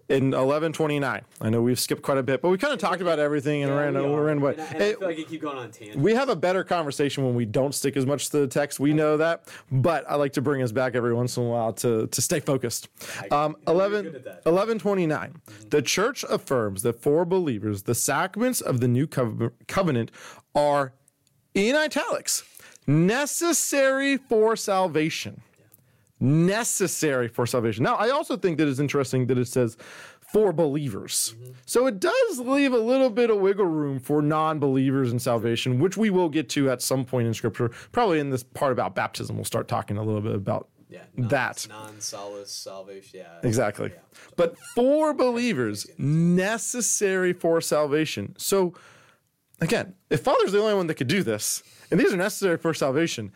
In eleven twenty nine, I know we've skipped quite a bit, but we kind of talked about everything and Yeah, ran we we're in. But And I, I feel like keep going on tangent. we have a better conversation when we don't stick as much to the text. We know that, but I like to bring us back every once in a while to, to stay focused. Um, 11, good at that. 1129. The church affirms that for believers, the sacraments of the new cov- covenant are in italics necessary for salvation. Necessary for salvation. Now, I also think that it's interesting that it says for believers. So it does leave a little bit of wiggle room for non believers in salvation, which we will get to at some point in Scripture. Probably in this part about baptism, we'll start talking a little bit about yeah, that. non solace salvation. Yeah, Exactly. Yeah. But for believers, necessary for salvation. So, again, if Father's the only one that could do this, and these are necessary for salvation,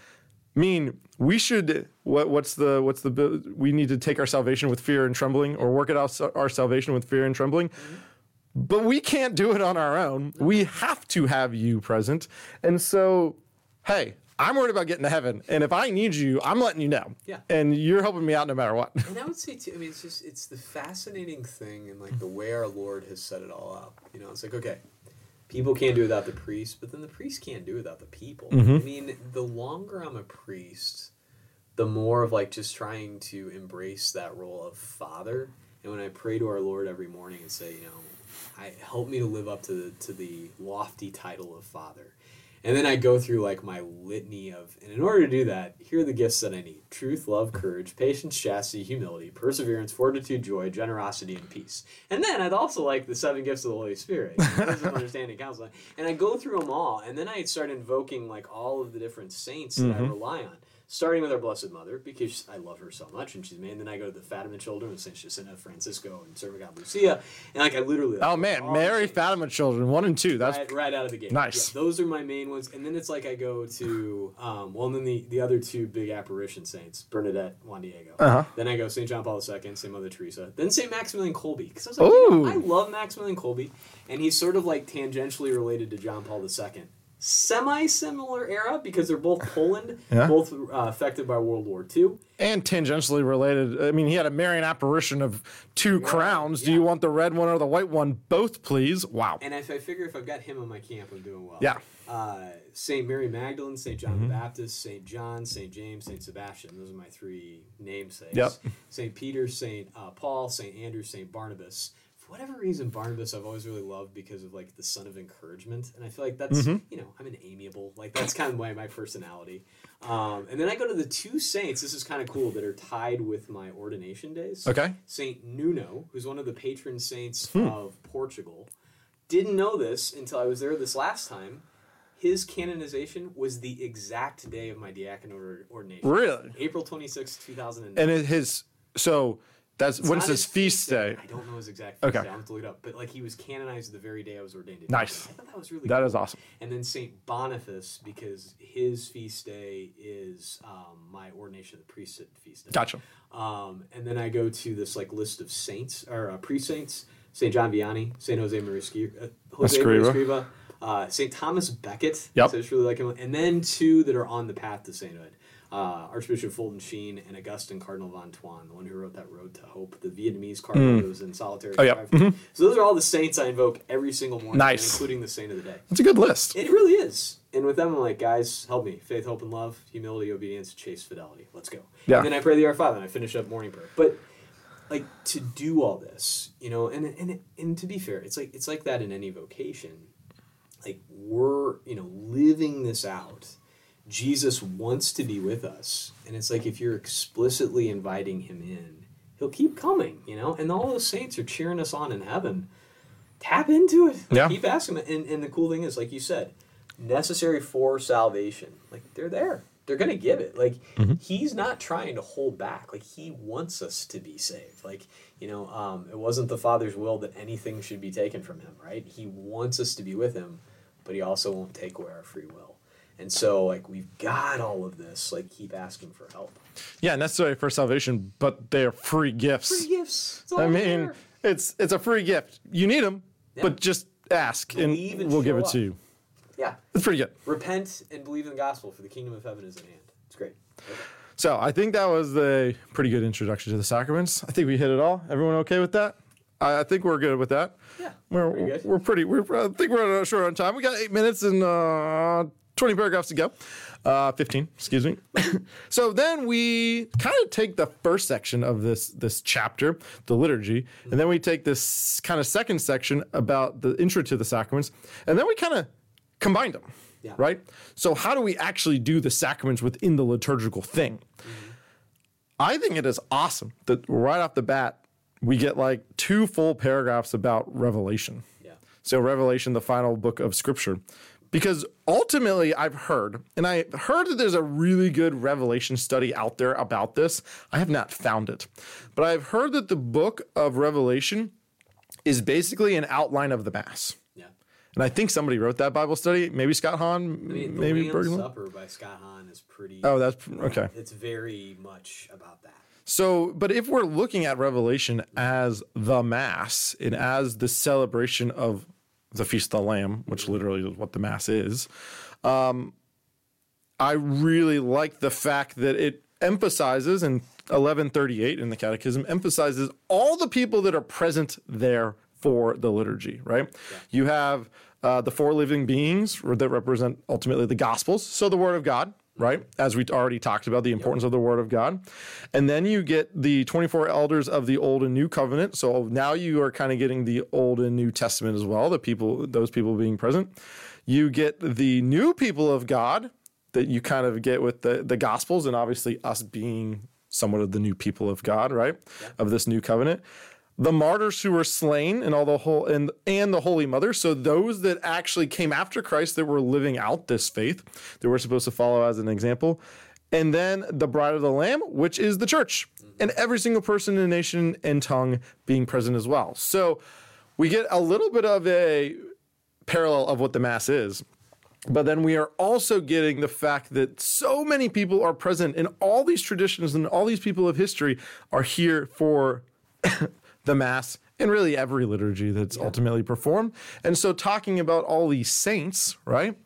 mean we should what, what's the what's the we need to take our salvation with fear and trembling, or work it out our salvation with fear and trembling. Mm-hmm. But we can't do it on our own. We have to have you present, and so, hey. I'm worried about getting to heaven, and if I need you, I'm letting you know. Yeah. And you're helping me out no matter what. And I would say too. I mean, it's just it's the fascinating thing, and like the mm-hmm. way our Lord has set it all up. You know, it's like okay, people can't do without the priest, but then the priest can't do without the people. Mm-hmm. I mean, the longer I'm a priest, the more of like just trying to embrace that role of father. And when I pray to our Lord every morning and say, you know, I help me to live up to the to the lofty title of father. And then I go through like my litany of, and in order to do that, here are the gifts that I need truth, love, courage, patience, chastity, humility, perseverance, fortitude, joy, generosity, and peace. And then I'd also like the seven gifts of the Holy Spirit wisdom, understanding, counsel. And I go through them all, and then I start invoking like all of the different saints that I mm-hmm. rely on. Starting with our Blessed Mother, because I love her so much, and she's made. And then I go to the Fatima children with Saint Jacinta, Francisco, and Servant God Lucia, and like I literally. Oh man, Mary Fatima children one and two. That's right, right out of the gate. Nice. Yeah, those are my main ones, and then it's like I go to um, well, and then the the other two big apparition saints, Bernadette, Juan Diego. Uh-huh. Then I go Saint John Paul II, Saint Mother Teresa, then Saint Maximilian Kolbe, because I was like, you know, Ooh. I love Maximilian Kolbe, and he's sort of like tangentially related to John Paul II. Semi similar era because they're both Poland, Yeah. both uh, affected by World War II. and tangentially related. I mean, he had a Marian apparition of two crowns. Do you want the red one or the white one? Both, please. Wow. And if I figure if I've got him in my camp, I'm doing well. Yeah. Uh, Saint Mary Magdalene, Saint John the Baptist, Saint John, Saint James, Saint Sebastian. Those are my three namesakes. Yep. Saint Peter, Saint uh, Paul, Saint Andrew, Saint Barnabas. Whatever reason, Barnabas I've always really loved because of like the son of encouragement, and I feel like that's you know I'm an amiable like that's kind of my my personality. Um, and then I go to the two saints. This is kind of cool that are tied with my ordination days. Okay. Saint Nuno, who's one of the patron saints Hmm. of Portugal. Didn't know this until I was there this last time. His canonization was the exact day of my diaconate or- ordination. Really? April 26, 2009. And it, his so that's It's when's his feast day? I don't know his exact feast Okay. day. I'll have to look it up. But like he was canonized the very day I was ordained. Nice. I thought that was really That cool. is awesome. And then Saint Boniface, because his feast day is um, my ordination of the priesthood feast day. Gotcha. Um, and then I go to this like list of saints or uh, pre-saints: Saint John Vianney, Saint Jose Maria uh, Jose Maria Escriva. Escriva uh, Saint Thomas Becket. Yep. So I just really like him. And then two that are on the path to sainthood: uh, Archbishop Fulton Sheen and Augustine Cardinal Van Thuan, the one who wrote that Road to Hope, the Vietnamese cardinal who was in solitary. Oh, yeah. confinement. So those are all the saints I invoke every single morning, Nice. including the saint of the day. It's a good list. It really is. And with them, I'm like, guys, help me. Faith, hope, and love, humility, obedience, chase fidelity. Let's go. Yeah. And then I pray the Our Father, and I finish up morning prayer. But like to do all this, you know, and and and to be fair, it's like it's like that in any vocation. Like we're you know living this out. Jesus wants to be with us, and it's like if you're explicitly inviting him in, he'll keep coming, you know. And all those saints are cheering us on in heaven. Tap into it. Yeah. Keep asking. And and the cool thing is, like you said, necessary for salvation. Like they're there. They're gonna give it. Like he's not trying to hold back. Like he wants us to be saved. Like you know, um, it wasn't the Father's will that anything should be taken from him. Right? He wants us to be with him, but he also won't take away our free will. And so, like we've got all of this. Like keep asking for help. Yeah, necessary for salvation, but they're free gifts. Free gifts. I mean, there. it's it's a free gift. You need them, Yeah. but just ask Believe and and we'll give it up. to you. yeah. It's pretty good. Repent and believe in the gospel, for the kingdom of heaven is at hand. It's great. Okay. So I think that was a pretty good introduction to the sacraments. I think we hit it all. Everyone okay with that? I, I think we're good with that. Yeah, We're pretty we're pretty. We're I think we're short on time. We got eight minutes and uh, twenty paragraphs to go. Uh, Fifteen, excuse me. so then we kind of take the first section of this this chapter, the liturgy, and then we take this kind of second section about the intro to the sacraments, and then we kind of combine them. Yeah. Right. So how do we actually do the sacraments within the liturgical thing? I think it is awesome that right off the bat we get like two full paragraphs about Revelation. Yeah. So Revelation, the final book of Scripture, because ultimately I've heard, and I heard that there's a really good Revelation study out there about this. I have not found it, but I've heard that the book of Revelation is basically an outline of the Mass. Yeah. And I think somebody wrote that Bible study. Maybe Scott Hahn, I mean, the maybe Bergsma. Supper by Scott Hahn is pretty. Oh, that's okay. It's very much about that. So, but if we're looking at Revelation as the Mass and as the celebration of the Feast of the Lamb, which literally is what the Mass is, um, I really like the fact that it emphasizes in 1138 in the Catechism emphasizes all the people that are present there for the liturgy. Right? You have uh, the four living beings that represent ultimately the Gospels, so the Word of God right? As we already talked about the importance of the Word of God. And then you get the 24 elders of the Old and New Covenant. So now you are kind of getting the Old and New Testament as well, the people, those people being present. You get the new people of God that you kind of get with the, the Gospels and obviously us being somewhat of the new people of God, right? Of this new covenant the martyrs who were slain and all the whole and and the holy mother. So those that actually came after christ that were living out this faith that we're supposed to follow as an example. And then the bride of the lamb which is the church and every single person in nation and tongue being present as well. So we get a little bit of a parallel of what the mass is but then we are also getting the fact that so many people are present in all these traditions and all these people of history are here for the Mass and really every liturgy that's ultimately performed. And so, talking about all these saints, right?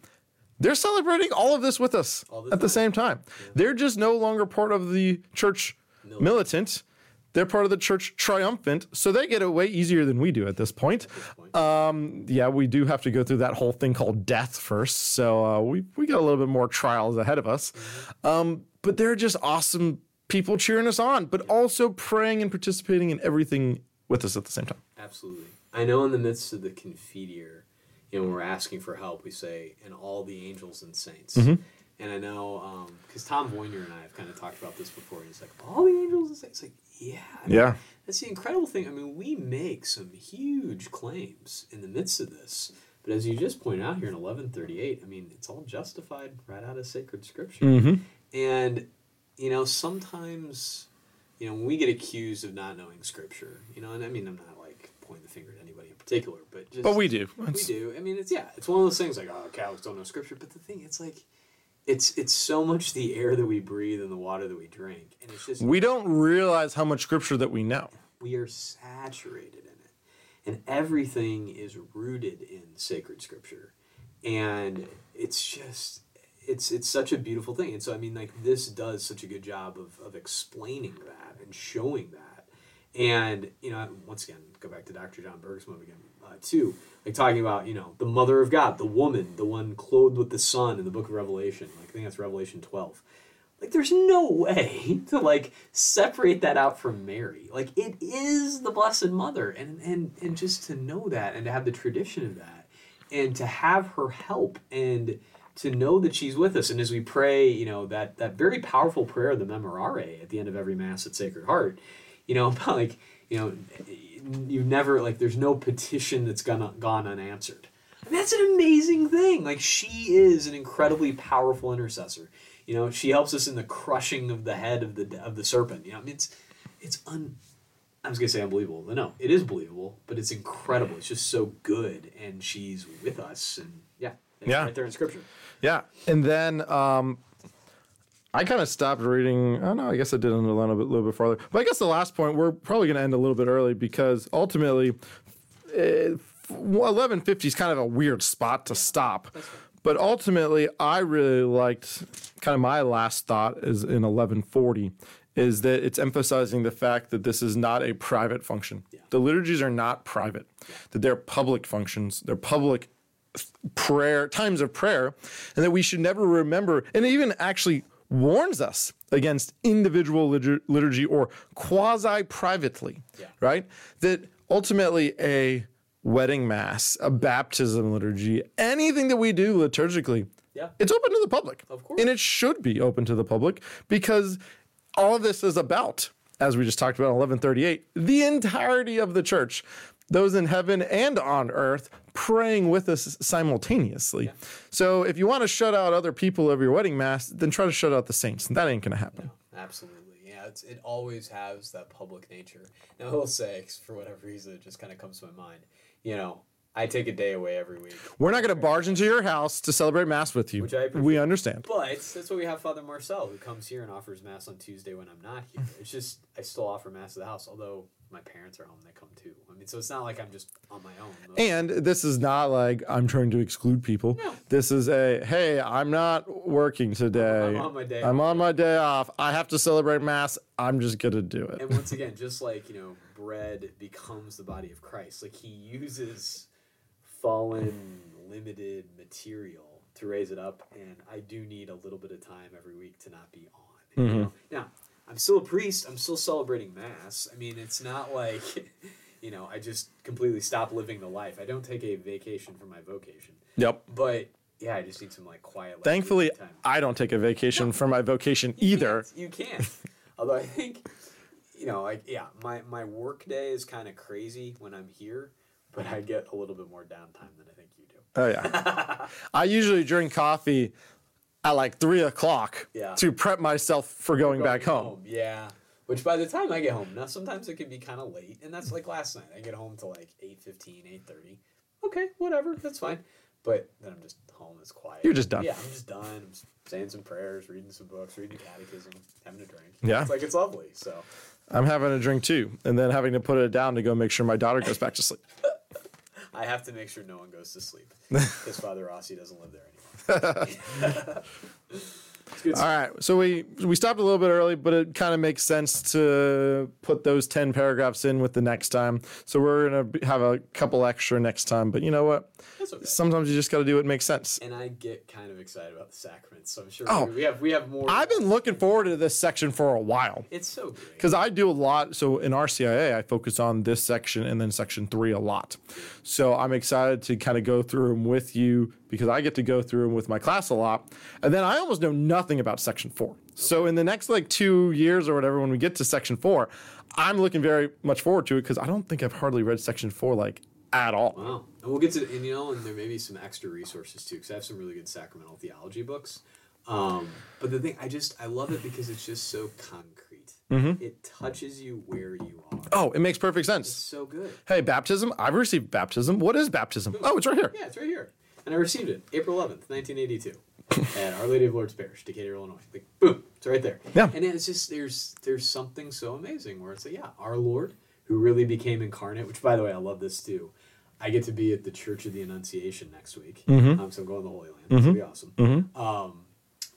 They're celebrating all of this with us at the same time. They're just no longer part of the church militant. They're part of the church triumphant. So they get it way easier than we do at this point. Um, yeah, we do have to go through that whole thing called death first. So uh, we, we got a little bit more trials ahead of us. Um, but they're just awesome people cheering us on, but also praying and participating in everything with us at the same time. Absolutely. I know in the midst of the Confiteor, you know, when we're asking for help, we say, and all the angels and saints. Mm-hmm. And I know, because Tom Voyner and I have kind of talked about this before. He's like, all the angels and saints. It's like, yeah. I mean, Yeah. That's the incredible thing. I mean, we make some huge claims in the midst of this. But as you just pointed out here in 1138, I mean, it's all justified right out of sacred scripture. Mm-hmm. And, you know, sometimes, you know, when we get accused of not knowing scripture, you know, and I mean, I'm not like pointing the finger at anybody in particular, but just. But we do. We do. I mean, it's, yeah, it's one of those things like, oh, Catholics don't know scripture. But the thing, it's like, it's it's so much the air that we breathe and the water that we drink. And it's just, We don't realize how much scripture that we know. we are saturated in it. And everything is rooted in sacred scripture. And it's just, it's it's such a beautiful thing. And so I mean like this does such a good job of of explaining that and showing that. And you know, once again, go back to Dr. John Bergsma again uh, too, like talking about you know the mother of God, the woman, the one clothed with the sun in the book of Revelation. Like I think that's Revelation twelve. Like there's no way to like separate that out from Mary. Like it is the Blessed Mother, and and and just to know that and to have the tradition of that, and to have her help and to know that she's with us. And as we pray, you know that that very powerful prayer, the Memorare, at the end of every Mass at Sacred Heart you know like you know you've never like there's no petition that's gone gone unanswered. I mean, that's an amazing thing. Like she is an incredibly powerful intercessor. You know she helps us in the crushing of the head of the of the serpent. You know I mean, it's it's un I was gonna say unbelievable but no it is believable but it's incredible. It's just so good and she's with us and yeah Yeah. right there in scripture Yeah, and then um, I kind of stopped reading. Oh no, I guess I did underline a bit, little bit farther. But I guess the last point we're probably going to end a little bit early because ultimately, eleven fifty is kind of a weird spot to stop. But ultimately, I really liked kind of my last thought is in eleven forty is that it's emphasizing the fact that this is not a private function. The liturgies are not private; that they're public functions. They're public prayer times of prayer and that we should never remember and it even actually warns us against individual litur- liturgy or quasi privately Yeah. right that ultimately a wedding mass a baptism liturgy anything that we do liturgically Yeah. it's open to the public Of course. and it should be open to the public because all of this is about as we just talked about in 1138 the entirety of the church those in heaven and on earth praying with us simultaneously. So if you want to shut out other people of your wedding mass, then try to shut out the saints. And that ain't going to happen. Absolutely, yeah. It's, it always has that public nature. Now, I will say, for whatever reason, it just kind of comes to my mind. You know, I take a day away every week, We're not going to barge into your house to celebrate mass with you. Which I appreciate. we understand. but that's why we have Father Marcel, who comes here and offers mass on Tuesday when I'm not here. It's just I still offer mass at the house, although my parents are home, they come too. I mean, so it's not like I'm just on my own. And this is not like I'm trying to exclude people. No. This is a hey, I'm not working today. I'm on my day I'm off." on my day off. I have to celebrate mass. I'm just gonna do it. and once again, just like you know, bread becomes the body of Christ. Like he uses fallen, limited material to raise it up, and I do need a little bit of time every week to not be on. You mm-hmm. know? Now, I'm still a priest. I'm still celebrating mass. I mean, it's not like you know I just completely stop living the life. I don't take a vacation from my vocation, Yep. but yeah, I just need some like quiet. like, Thankfully. I don't take a vacation from my vocation either. You can't. Although I think, you know, like yeah, my my work day is kind of crazy when I'm here, but I get a little bit more downtime than I think you do. Oh yeah. I usually drink coffee at like three o'clock Yeah. to prep myself for going, back home. Yeah. Which by the time I get home, now sometimes it can be kind of late, and that's like last night. I get home to like 8.15, 8.30. Okay, whatever, that's fine. But then I'm just home, it's quiet. You're just done. Yeah, I'm just done. I'm s- saying some prayers, reading some books, reading the catechism, having a drink. Yeah. It's like it's lovely. So I'm having a drink too, and then having to put it down to go make sure my daughter goes back to sleep. I have to make sure no one goes to sleep because Father Rossi doesn't live there anymore. All right, so we we stopped a little bit early, but it kind of makes sense to put those ten paragraphs in with the next time. So we're gonna have a couple extra next time. But you know what? Okay. Sometimes you just got to do what makes sense. And I get kind of excited about the sacraments, so I'm sure Oh. we have we have more. I've been looking forward to this section for a while. It's so great. because I do a lot. So in RCIA, I focus on this section and then section three a lot. So I'm excited to kind of go through them with you because I get to go through them with my class a lot. And then I almost know nothing about section four. So in the next like two years or whatever, when we get to section four, I'm looking very much forward to it because I don't think I've hardly read section four like at all. Wow. And we'll get to and you know, and there may be some extra resources too, because I have some really good sacramental theology books. Um, but the thing I just I love it because it's just so concrete. Mm-hmm. It touches you where you are. Oh, it makes perfect It's sense. so good. Hey, baptism. I've received baptism. What is baptism? Oh, it's right here. Yeah, it's right here. And I received it April 11th, 1982, at Our Lady of Lourdes Parish, Decatur, Illinois. Like, boom, it's right there. Yeah. And it's just there's there's something so amazing where it's like, yeah, our Lord who really became incarnate. Which, by the way, I love this too. I get to be at the Church of the Annunciation next week, Mm-hmm. um, so I'm going to the Holy Land. It's gonna be awesome. Um,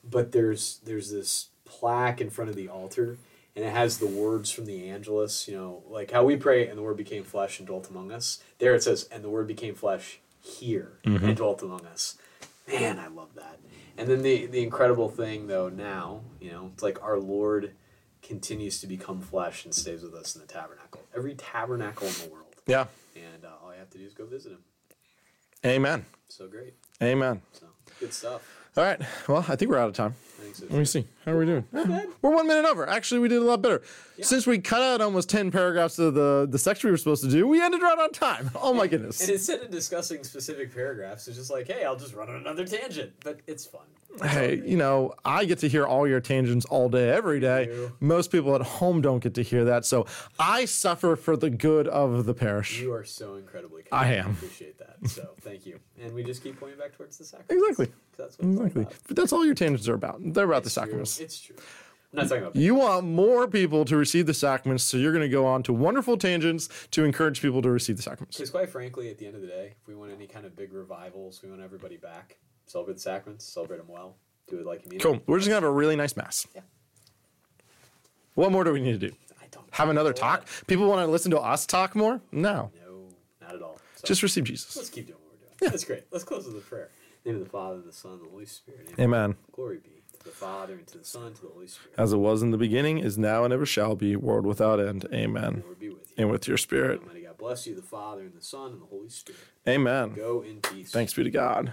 but there's there's this plaque in front of the altar, and it has the words from the Angelus. You know, like how we pray, and the Word became flesh and dwelt among us. There it says, and the Word became flesh here and dwelt among us. Man, I love that. And then the the incredible thing though now, you know, it's like our Lord continues to become flesh and stays with us in the tabernacle. Every tabernacle in the world. Yeah. And uh, have to do is go visit him. Amen. So great. Amen. So good stuff. All right. Well, I think we're out of time. So. Let me see. How are we doing? Eh, We're one minute over. Actually, we did a lot better. Since we cut out almost 10 paragraphs of the, the section we were supposed to do, we ended right on time. Oh, my goodness. And instead of discussing specific paragraphs, it's just like, hey, I'll just run on another tangent. But it's fun. Hey, you know, I get to hear all your tangents all day, every day. Most people at home don't get to hear that. So I suffer for the good of the parish. You are so incredibly kind. I am. appreciate that. So thank you. And we just keep pointing back towards the sacrament. Exactly. That's what Exactly. But that's all your tangents are about. They're about the It's true. sacraments. It's true. I'm not talking about You want more people to receive the sacraments, so you're going to go on to wonderful tangents to encourage people to receive the sacraments. Because quite frankly, at the end of the day, if we want any kind of big revivals, we want everybody back. Celebrate the sacraments, celebrate them well, do it like you mean. it. Cool. We're just going to have a really nice mass. Yeah. What more do we need to do? I don't Have another know. talk? People want to listen to us talk more? No. No, not at all. So Just receive Jesus. let's keep doing what we're doing. Yeah. That's great. Let's close with a prayer. In the name of the Father, and the Son, and the Holy Spirit. Amen. Glory be to the Father, and to the Son, and to the Holy Spirit. As it was in the beginning, is now, and ever shall be, world without end. Amen. Lord be with you. And with your spirit. Almighty God bless you, the Father, and the Son, and the Holy Spirit. Amen. Go in peace. Thanks be to God.